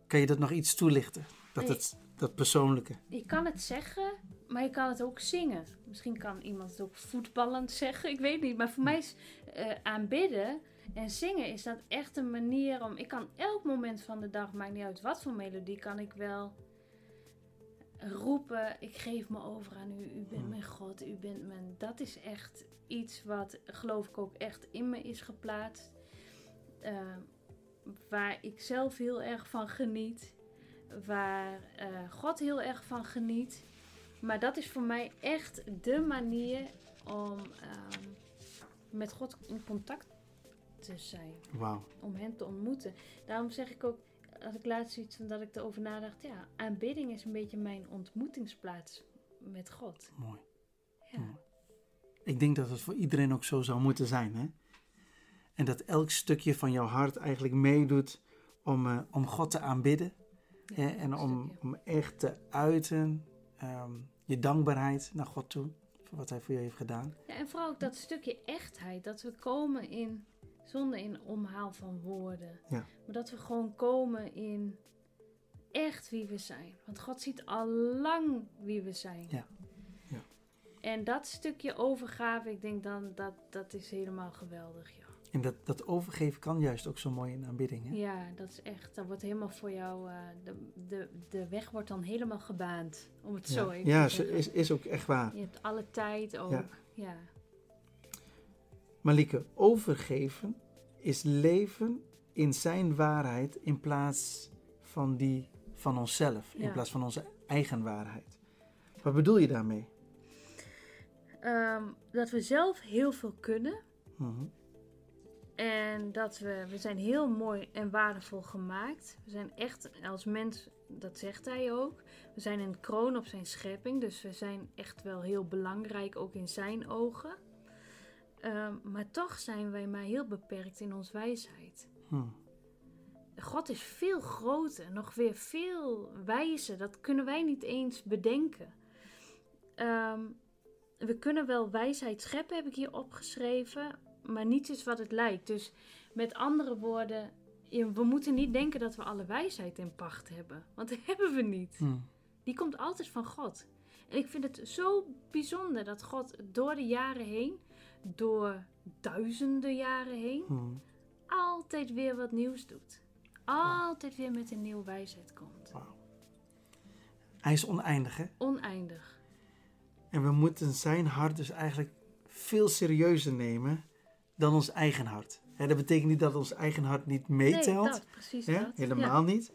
Kan je dat nog iets toelichten? Dat, Nee. het, dat persoonlijke. Je kan het zeggen, maar je kan het ook zingen. Misschien kan iemand het ook voetballend zeggen, ik weet niet. Maar voor mij is eh, aanbidden en zingen is dat echt een manier om... Ik kan elk moment van de dag, maakt niet uit wat voor melodie, kan ik wel roepen... Ik geef me over aan u, u bent Hmm. mijn God, u bent mijn... Dat is echt iets wat, geloof ik, ook echt in me is geplaatst. Eh, waar ik zelf heel erg van geniet. Waar eh, God heel erg van geniet. Maar dat is voor mij echt de manier om ehm, met God in contact te zijn. Om hem te ontmoeten. Daarom zeg ik ook, als ik laatst iets van dat ik erover nadacht. Ja, aanbidding is een beetje mijn ontmoetingsplaats met God. Mooi. Ja, Mooi. Ik denk dat het voor iedereen ook zo zou moeten zijn. Hè? En dat elk stukje van jouw hart eigenlijk meedoet om, eh, om God te aanbidden. ja, hè? En om, stukje. om echt te uiten ehm, je dankbaarheid naar God toe. Voor wat hij voor je heeft gedaan. Ja, en vooral ook dat stukje echtheid. Dat we komen in, zonder in omhaal van woorden. Ja. Maar dat we gewoon komen in echt wie we zijn. Want God ziet al lang wie we zijn. Ja. Ja. En dat stukje overgave, ik denk dan, dat, dat is helemaal geweldig, joh. En dat, dat overgeven kan juist ook zo mooi in aanbidding. Hè? Ja, dat is echt, dat wordt helemaal voor jou, eh, de, de, de weg wordt dan helemaal gebaand. Om het zo even ja is, is ook echt waar. Je hebt alle tijd ook. Ja. ja. Malike, overgeven is leven in zijn waarheid in plaats van die van onszelf. In plaats van onze eigen waarheid. Wat bedoel je daarmee? Ehm, dat we zelf heel veel kunnen. Mhm. En dat we, we zijn heel mooi en waardevol gemaakt. We zijn echt als mens, dat zegt hij ook. We zijn een kroon op zijn schepping. Dus we zijn echt wel heel belangrijk, ook in zijn ogen. Ehm, maar toch zijn wij maar heel beperkt in ons wijsheid. Hm. God is veel groter, nog weer veel wijzer. Dat kunnen wij niet eens bedenken. Ehm, we kunnen wel wijsheid scheppen, heb ik hier opgeschreven, maar niets is wat het lijkt. Dus met andere woorden, we moeten niet denken dat we alle wijsheid in pacht hebben, want dat [laughs] hebben we niet. Hm. Die komt altijd van God. En ik vind het zo bijzonder dat God door de jaren heen, door duizenden jaren heen, Hm. altijd weer wat nieuws doet. Altijd weer met een nieuwe wijsheid komt. Hij is oneindig, hè? Oneindig. En we moeten zijn hart dus eigenlijk veel serieuzer nemen dan ons eigen hart. Dat betekent niet dat ons eigen hart niet meetelt. Nee, dat, precies dat. Helemaal niet.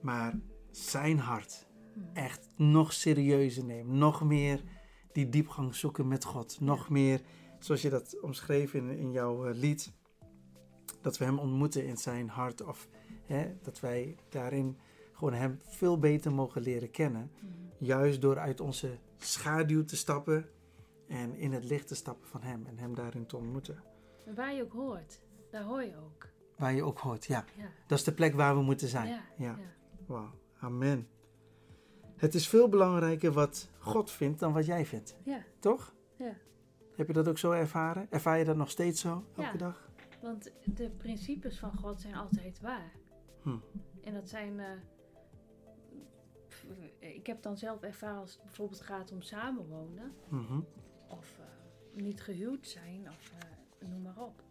Maar zijn hart Ja. Hm. echt nog serieuzer nemen. Nog meer die diepgang zoeken met God. Nog meer, zoals je dat omschreef in, in jouw eh, lied. Dat we hem ontmoeten in zijn hart. Of hè, dat wij daarin gewoon hem veel beter mogen leren kennen. Mhm. Juist door uit onze schaduw te stappen. En in het licht te stappen van hem. En hem daarin te ontmoeten. En Waar je ook hoort, daar hoor je ook. Waar je ook hoort, ja. Ja. Dat is de plek waar we moeten zijn. Ja, ja. ja. Wauw, amen. Het is veel belangrijker wat God vindt dan wat jij vindt, Ja, toch? ja. Heb je dat ook zo ervaren? Ervaar je dat nog steeds zo, elke Ja. dag? Want de principes van God zijn altijd waar. Hm. En dat zijn, eh, ik heb dan zelf ervaren als het bijvoorbeeld gaat om samenwonen. Mhm. Of eh, niet gehuwd zijn, of eh, noem maar op.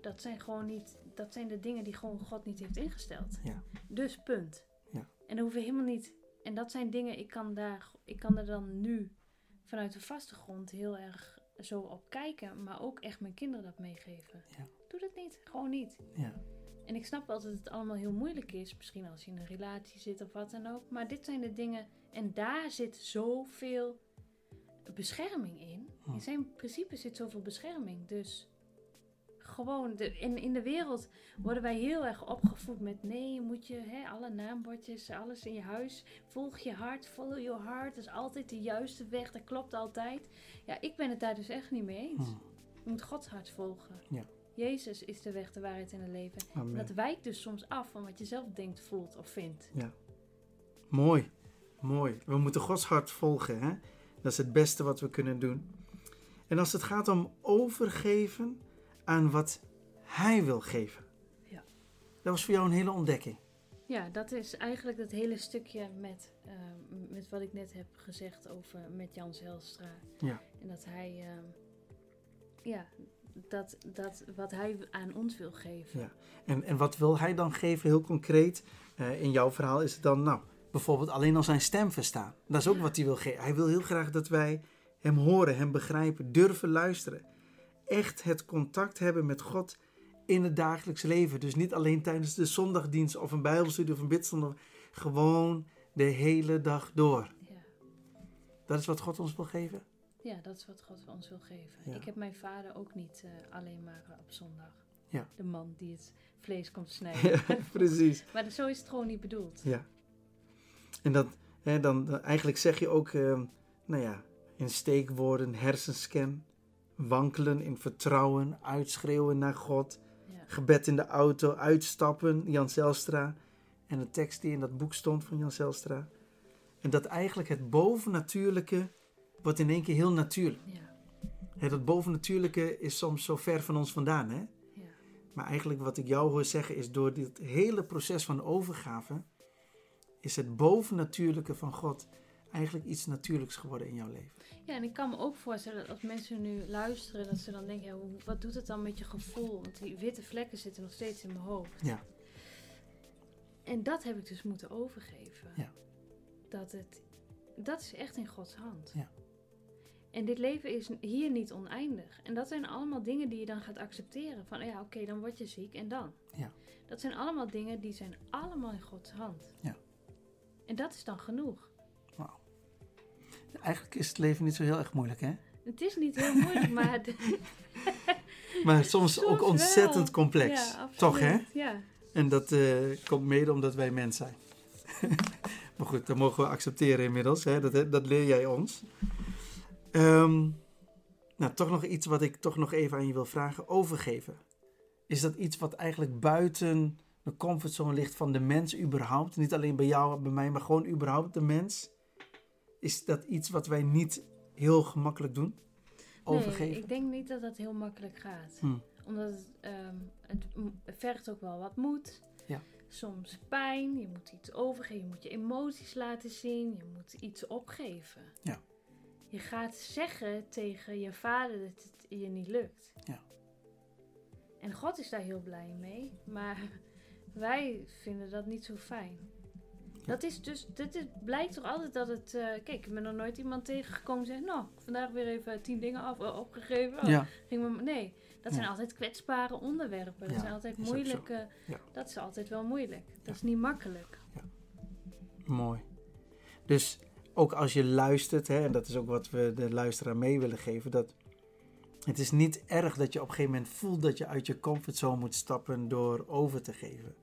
Dat zijn gewoon niet, dat zijn de dingen die gewoon God niet heeft ingesteld. Ja. Dus punt. Ja. En dan hoeven helemaal niet. En dat zijn dingen, ik kan daar, ik kan er dan nu vanuit de vaste grond heel erg zo op kijken, maar ook echt mijn kinderen dat meegeven. Ja. Doe dat niet, gewoon niet. Ja. En ik snap wel dat het allemaal heel moeilijk is, misschien als je in een relatie zit of wat dan ook. Maar dit zijn de dingen, en daar zit zoveel bescherming in. Hm. In zijn principe zit zoveel bescherming. Dus gewoon, de, in, in de wereld worden wij heel erg opgevoed met nee, moet je hè, alle naambordjes, alles in je huis, volg je hart, follow your heart, dat is altijd de juiste weg, dat klopt altijd. Ja, ik ben het daar dus echt niet mee eens. Hm. Je moet Gods hart volgen. Ja. Jezus is de weg, de waarheid en het leven. En dat wijkt dus soms af van wat je zelf denkt, voelt of vindt. Mooi, mooi. We moeten Gods hart volgen. Hè? Dat is het beste wat we kunnen doen. En als het gaat om overgeven aan wat Hij wil geven. Ja. Dat was voor jou een hele ontdekking. Ja, dat is eigenlijk het hele stukje met, eh, met wat ik net heb gezegd over met Jan Zelstra. Ja. En dat hij, eh, ja, dat, dat wat hij aan ons wil geven. Ja. En, en wat wil Hij dan geven, heel concreet? Eh, in jouw verhaal is het dan, nou, bijvoorbeeld alleen al zijn stem verstaan. Dat is ook Ja. wat Hij wil geven. Hij wil heel graag dat wij Hem horen, Hem begrijpen, durven luisteren. Echt het contact hebben met God in het dagelijks leven. Dus niet alleen tijdens de zondagdienst of een bijbelstudie of een bidstond. Gewoon de hele dag door. Ja. Dat is wat God ons wil geven. ja, dat is wat God ons wil geven. Ja. Ik heb mijn vader ook niet eh, alleen maar op zondag. Ja. De man die het vlees komt snijden. [laughs] Ja, precies. [laughs] Maar zo is het gewoon niet bedoeld. Ja. En dat, hè, dan, dan- eigenlijk zeg je ook, ehm, nou ja, in steekwoorden, hersenscan, wankelen in vertrouwen, uitschreeuwen naar God, Ja. gebed in de auto, uitstappen, Jan Zelstra. En de tekst die in dat boek stond van Jan Zelstra. En dat eigenlijk het bovennatuurlijke wordt in één keer heel natuurlijk. Ja. Dat bovennatuurlijke is soms zo ver van ons vandaan, hè? Ja. Maar eigenlijk wat ik jou hoor zeggen is door dit hele proces van overgave is het bovennatuurlijke van God eigenlijk iets natuurlijks geworden in jouw leven. Ja, en ik kan me ook voorstellen dat als mensen nu luisteren, dat ze dan denken, ja, wat doet het dan met je gevoel? Want die witte vlekken zitten nog steeds in mijn hoofd. Ja. En dat heb ik dus moeten overgeven. Ja. Dat het, dat is echt in Gods hand. Ja. En dit leven is hier niet oneindig. En dat zijn allemaal dingen die je dan gaat accepteren. Van ja, oké, dan word je ziek en dan. Ja. Dat zijn allemaal dingen die zijn allemaal in Gods hand. Ja. En dat is dan genoeg. Eigenlijk is het leven niet zo heel erg moeilijk, hè? Het is niet heel moeilijk, maar [laughs] Maar soms, Soms ook ontzettend wel. complex. Ja, absoluut. Toch, hè? Ja. En dat eh, komt mede omdat wij mens zijn. [laughs] maar goed, dat mogen we accepteren inmiddels. Hè? Dat, dat leer jij ons. Ehm, nou, toch nog iets wat ik toch nog even aan je wil vragen. Overgeven. Is dat iets wat eigenlijk buiten de comfortzone ligt van de mens überhaupt? Niet alleen bij jou, bij mij, maar gewoon überhaupt de mens? Is dat iets wat wij niet heel gemakkelijk doen? Overgeven? Nee, ik denk niet dat dat heel makkelijk gaat. Hm. Omdat het, ehm, het vergt ook wel wat moed. Ja. Soms pijn, je moet iets overgeven, je moet je emoties laten zien, je moet iets opgeven. Ja. Je gaat zeggen tegen je vader dat het je niet lukt. Ja. En God is daar heel blij mee, maar [laughs] wij vinden dat niet zo fijn. Dat is dus, dit is, blijkt toch altijd dat het. eh, kijk, ik ben nog nooit iemand tegengekomen die zegt: Nou, vandaag weer even tien dingen af, opgegeven. Oh, Ja, ging me, nee, dat zijn Ja. altijd kwetsbare onderwerpen. Dat zijn altijd is moeilijke. Dat is altijd wel moeilijk. Dat is niet makkelijk. Mooi. Dus ook als je luistert, hè, en dat is ook wat we de luisteraar mee willen geven, dat het is niet erg dat je op een gegeven moment voelt dat je uit je comfortzone moet stappen door over te geven.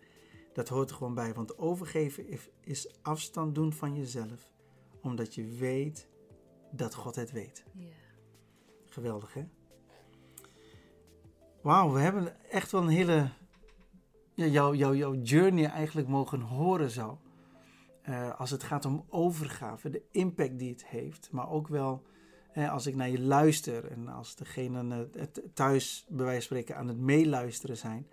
Dat hoort er gewoon bij, want overgeven is, afstand doen van jezelf, omdat je weet dat God het weet. Ja. Geweldig, hè? Wauw, we hebben echt wel een hele. Jouw, jouw, jouw journey eigenlijk mogen horen zo. Eh, als het gaat om overgave, de impact die het heeft. Maar ook wel als ik naar je luister en als degenen eh, thuis, bij wijze van spreken, aan het meeluisteren zijn.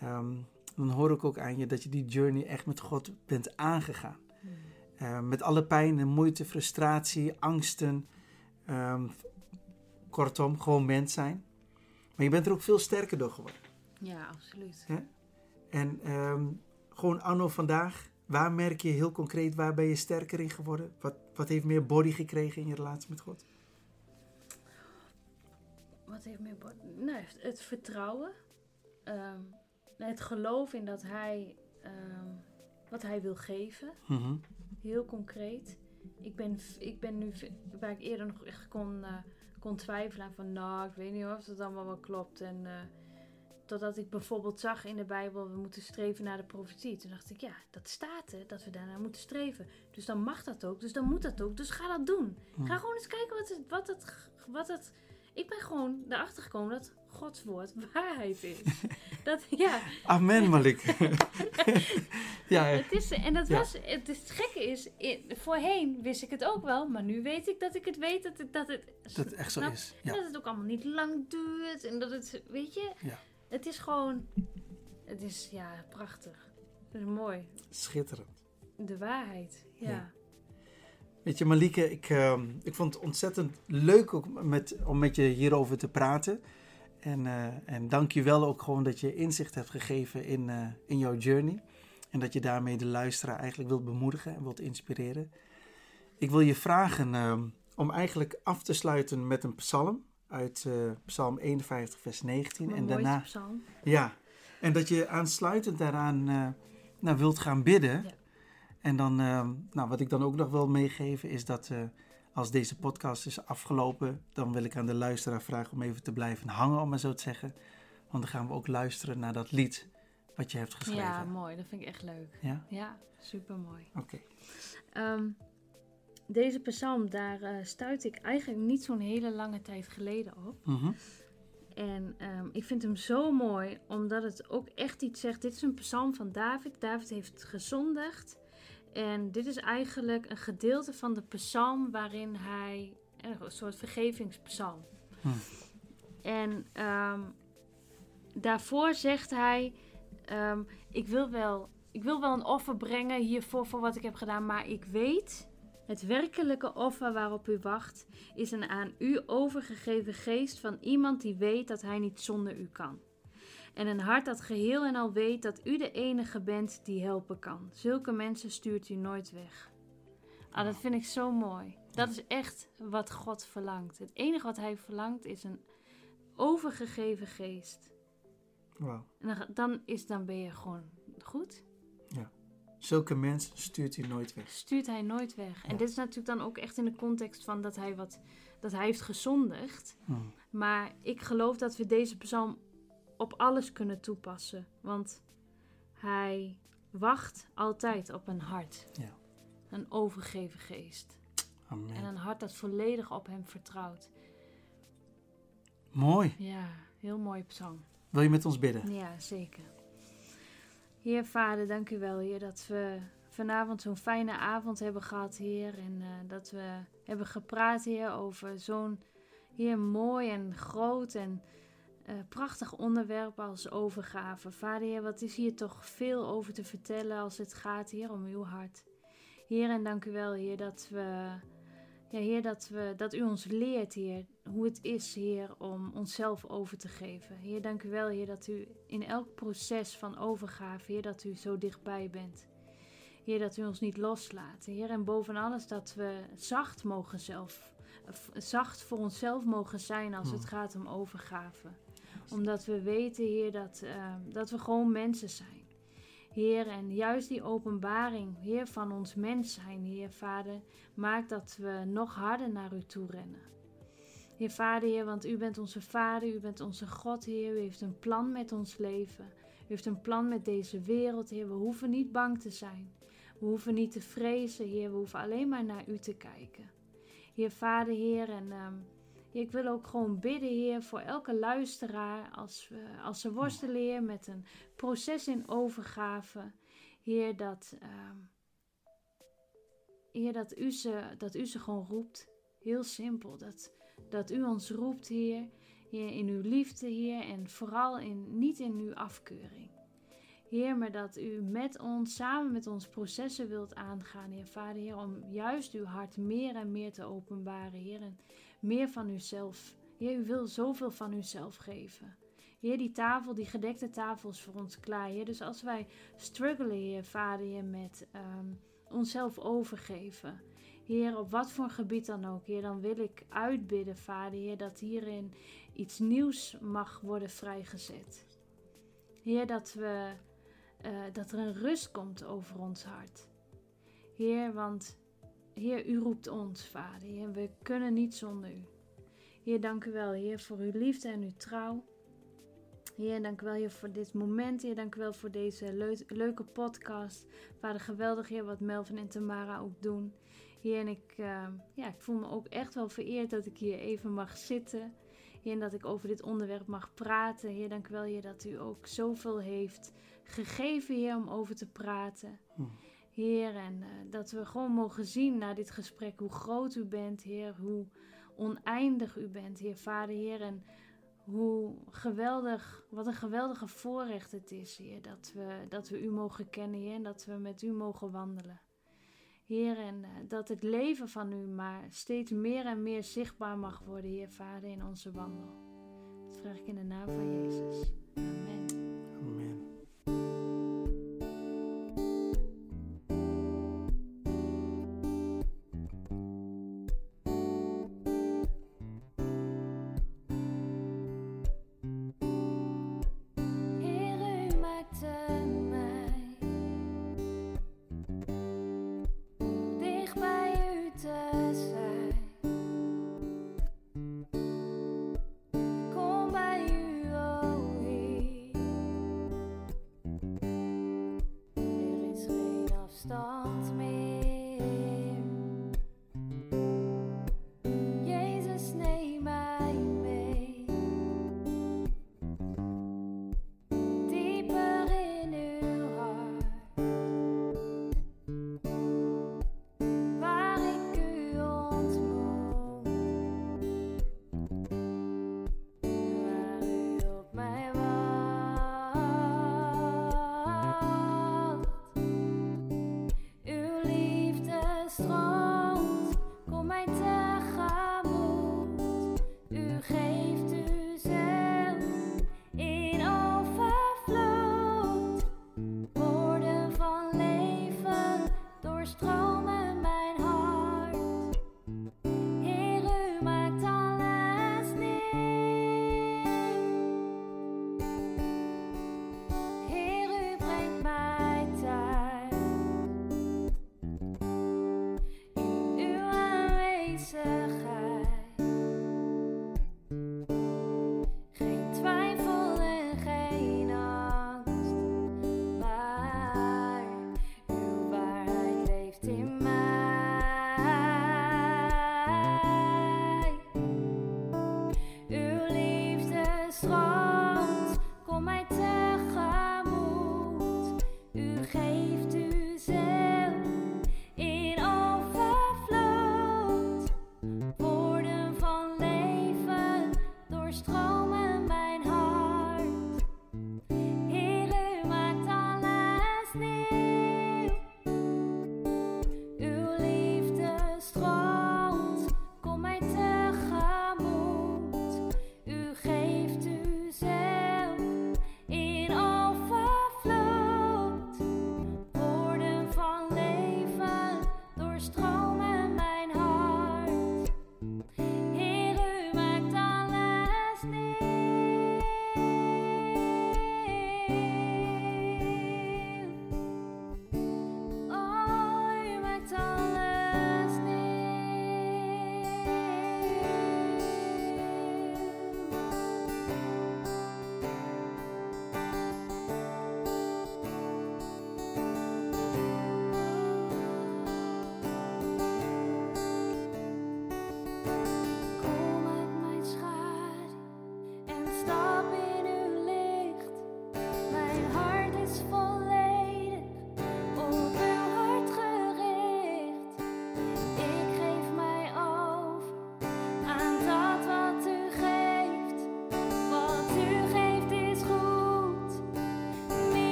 ehm, dan hoor ik ook aan je dat je die journey echt met God bent aangegaan. Hmm. Eh, met alle pijn en moeite, frustratie, angsten. Ehm, kortom, gewoon mens zijn. Maar je bent er ook veel sterker door geworden. Ja, absoluut. En ehm, gewoon anno vandaag, waar merk je heel concreet, waar ben je sterker in geworden? Wat, wat heeft meer body gekregen in je relatie met God? Wat heeft meer body? Nou, het vertrouwen. Ehm, het geloof in dat hij ehm, wat hij wil geven. Mhm. Heel concreet. Ik ben, ik ben nu, waar ik eerder nog echt kon, uh, kon twijfelen van, nou, ik weet niet of het allemaal wel klopt. En uh, totdat ik bijvoorbeeld zag in de Bijbel, we moeten streven naar de profetie. Toen dacht ik, ja, dat staat er, dat we daarnaar moeten streven. Dus dan mag dat ook, dus dan moet dat ook. Dus ga dat doen. Mhm. Ga gewoon eens kijken wat het, wat het, wat het ik ben gewoon erachter gekomen dat Gods woord [laughs] waarheid is. dat, ja. Amen, [laughs] Malik. [laughs] ja, het is, en dat was, het, het gekke is, voorheen wist ik het ook wel, maar nu weet ik dat ik het weet dat het, dat het, dat het echt zo nou, is. Ja. Dat het ook allemaal niet lang duurt en dat het, weet je, ja. het is gewoon, het is ja, prachtig. Het is mooi. Schitterend. De waarheid, ja. Weet je, Malike, ik, uh, ik vond het ontzettend leuk ook met, om met je hierover te praten. En, uh, en dank je wel ook gewoon dat je inzicht hebt gegeven in, uh, in jouw journey. En dat je daarmee de luisteraar eigenlijk wilt bemoedigen en wilt inspireren. Ik wil je vragen uh, om eigenlijk af te sluiten met een psalm uit uh, Psalm 51, vers 19. Een en daarna. Psalm. Ja, en dat je aansluitend daaraan nou, wilt gaan bidden. Ja. En dan, uh, nou, wat ik dan ook nog wil meegeven is dat uh, als deze podcast is afgelopen, dan wil ik aan de luisteraar vragen om even te blijven hangen, om maar zo te zeggen. Want dan gaan we ook luisteren naar dat lied wat je hebt geschreven. Ja, mooi. Dat vind ik echt leuk. Ja? Ja, super mooi. Oké. Okay. Um, deze psalm, daar uh, stuit ik eigenlijk niet zo'n hele lange tijd geleden op. Mm -hmm. En um, ik vind hem zo mooi, omdat het ook echt iets zegt. Dit is een psalm van David. David heeft gezondigd. En dit is eigenlijk een gedeelte van de psalm waarin hij, een soort vergevingspsalm. Hm. En um, daarvoor zegt hij, um, ik, wil wel, ik wil wel een offer brengen hiervoor voor wat ik heb gedaan, maar ik weet, het werkelijke offer waarop u wacht, is een aan u overgegeven geest van iemand die weet dat hij niet zonder u kan. En een hart dat geheel en al weet dat u de enige bent die helpen kan. Zulke mensen stuurt u nooit weg. Ah, dat vind ik zo mooi. Dat is echt wat God verlangt. Het enige wat hij verlangt is een overgegeven geest. Wow. En dan, is, dan ben je gewoon goed. Ja. Zulke mensen stuurt u nooit weg. Stuurt hij nooit weg. Ja. En dit is natuurlijk dan ook echt in de context van dat hij, wat, dat hij heeft gezondigd. Hmm. Maar ik geloof dat we deze psalm op alles kunnen toepassen. Want hij wacht altijd op een hart. Ja. Een overgeven geest. Amen. En een hart dat volledig op hem vertrouwt. Mooi. Ja, heel mooi psalm. Wil je met ons bidden? Ja, zeker. Heer Vader, dank u wel, Heer, dat we vanavond zo'n fijne avond hebben gehad, Heer. En uh, dat we hebben gepraat, Heer, over zo'n, Heer, mooi en groot en uh, prachtig onderwerp als overgave. Vader, Heer, wat is hier toch veel over te vertellen als het gaat, Heer, om uw hart. Heer, en dank u wel, Heer, dat we... Ja, Heer, dat, we, dat u ons leert, Heer, hoe het is, Heer, om onszelf over te geven. Heer, dank u wel, Heer, dat u in elk proces van overgave, Heer, dat u zo dichtbij bent. Heer, dat u ons niet loslaat. Heer, en boven alles dat we zacht mogen zelf, zacht voor onszelf mogen zijn als het gaat om overgave. Omdat we weten, Heer, dat, uh, dat we gewoon mensen zijn. Heer, en juist die openbaring, Heer, van ons mens zijn, Heer, Vader, maakt dat we nog harder naar U toe rennen. Heer, Vader, Heer, want U bent onze Vader, U bent onze God, Heer. U heeft een plan met ons leven. U heeft een plan met deze wereld, Heer. We hoeven niet bang te zijn. We hoeven niet te vrezen, Heer. We hoeven alleen maar naar U te kijken. Heer, Vader, Heer, en... Um, ik wil ook gewoon bidden, Heer, voor elke luisteraar als, we, als ze worstelen, Heer, met een proces in overgave. Heer, dat, uh, heer, dat, u ze, dat u ze gewoon roept. Heel simpel. Dat, dat u ons roept, Heer, Heer, in uw liefde, Heer, en vooral in, niet in uw afkeuring. Heer, maar dat u met ons, samen met ons processen wilt aangaan, Heer Vader, Heer, om juist uw hart meer en meer te openbaren, Heer, en meer van uzelf. Heer, u wil zoveel van uzelf geven. Heer, die tafel, die gedekte tafel is voor ons klaar, Heer. Dus als wij struggelen, Heer Vader, Heer, met um, onszelf overgeven, Heer, op wat voor gebied dan ook, Heer, dan wil ik uitbidden, Vader, Heer, dat hierin iets nieuws mag worden vrijgezet. Heer, dat, we, uh, dat er een rust komt over ons hart. Heer, want Heer, u roept ons, Vader. Heer, we kunnen niet zonder u. Heer, dank u wel, Heer, voor uw liefde en uw trouw. Heer, dank u wel, Heer, voor dit moment. Heer, dank u wel voor deze leuke podcast. Vader, geweldig, Heer, wat Melvin en Tamara ook doen. Heer, en ik, uh, ja, ik voel me ook echt wel vereerd dat ik hier even mag zitten. Heer, en dat ik over dit onderwerp mag praten. Heer, dank u wel, Heer, dat u ook zoveel heeft gegeven, Heer, om over te praten. Hm. Heer, en uh, dat we gewoon mogen zien na dit gesprek hoe groot u bent, Heer, hoe oneindig u bent, Heer, Vader, Heer, en hoe geweldig, wat een geweldige voorrecht het is, Heer, dat we, dat we u mogen kennen, Heer, en dat we met u mogen wandelen. Heer, en uh, dat het leven van u maar steeds meer en meer zichtbaar mag worden, Heer Vader, in onze wandel. Dat vraag ik in de naam van Jezus. Amen.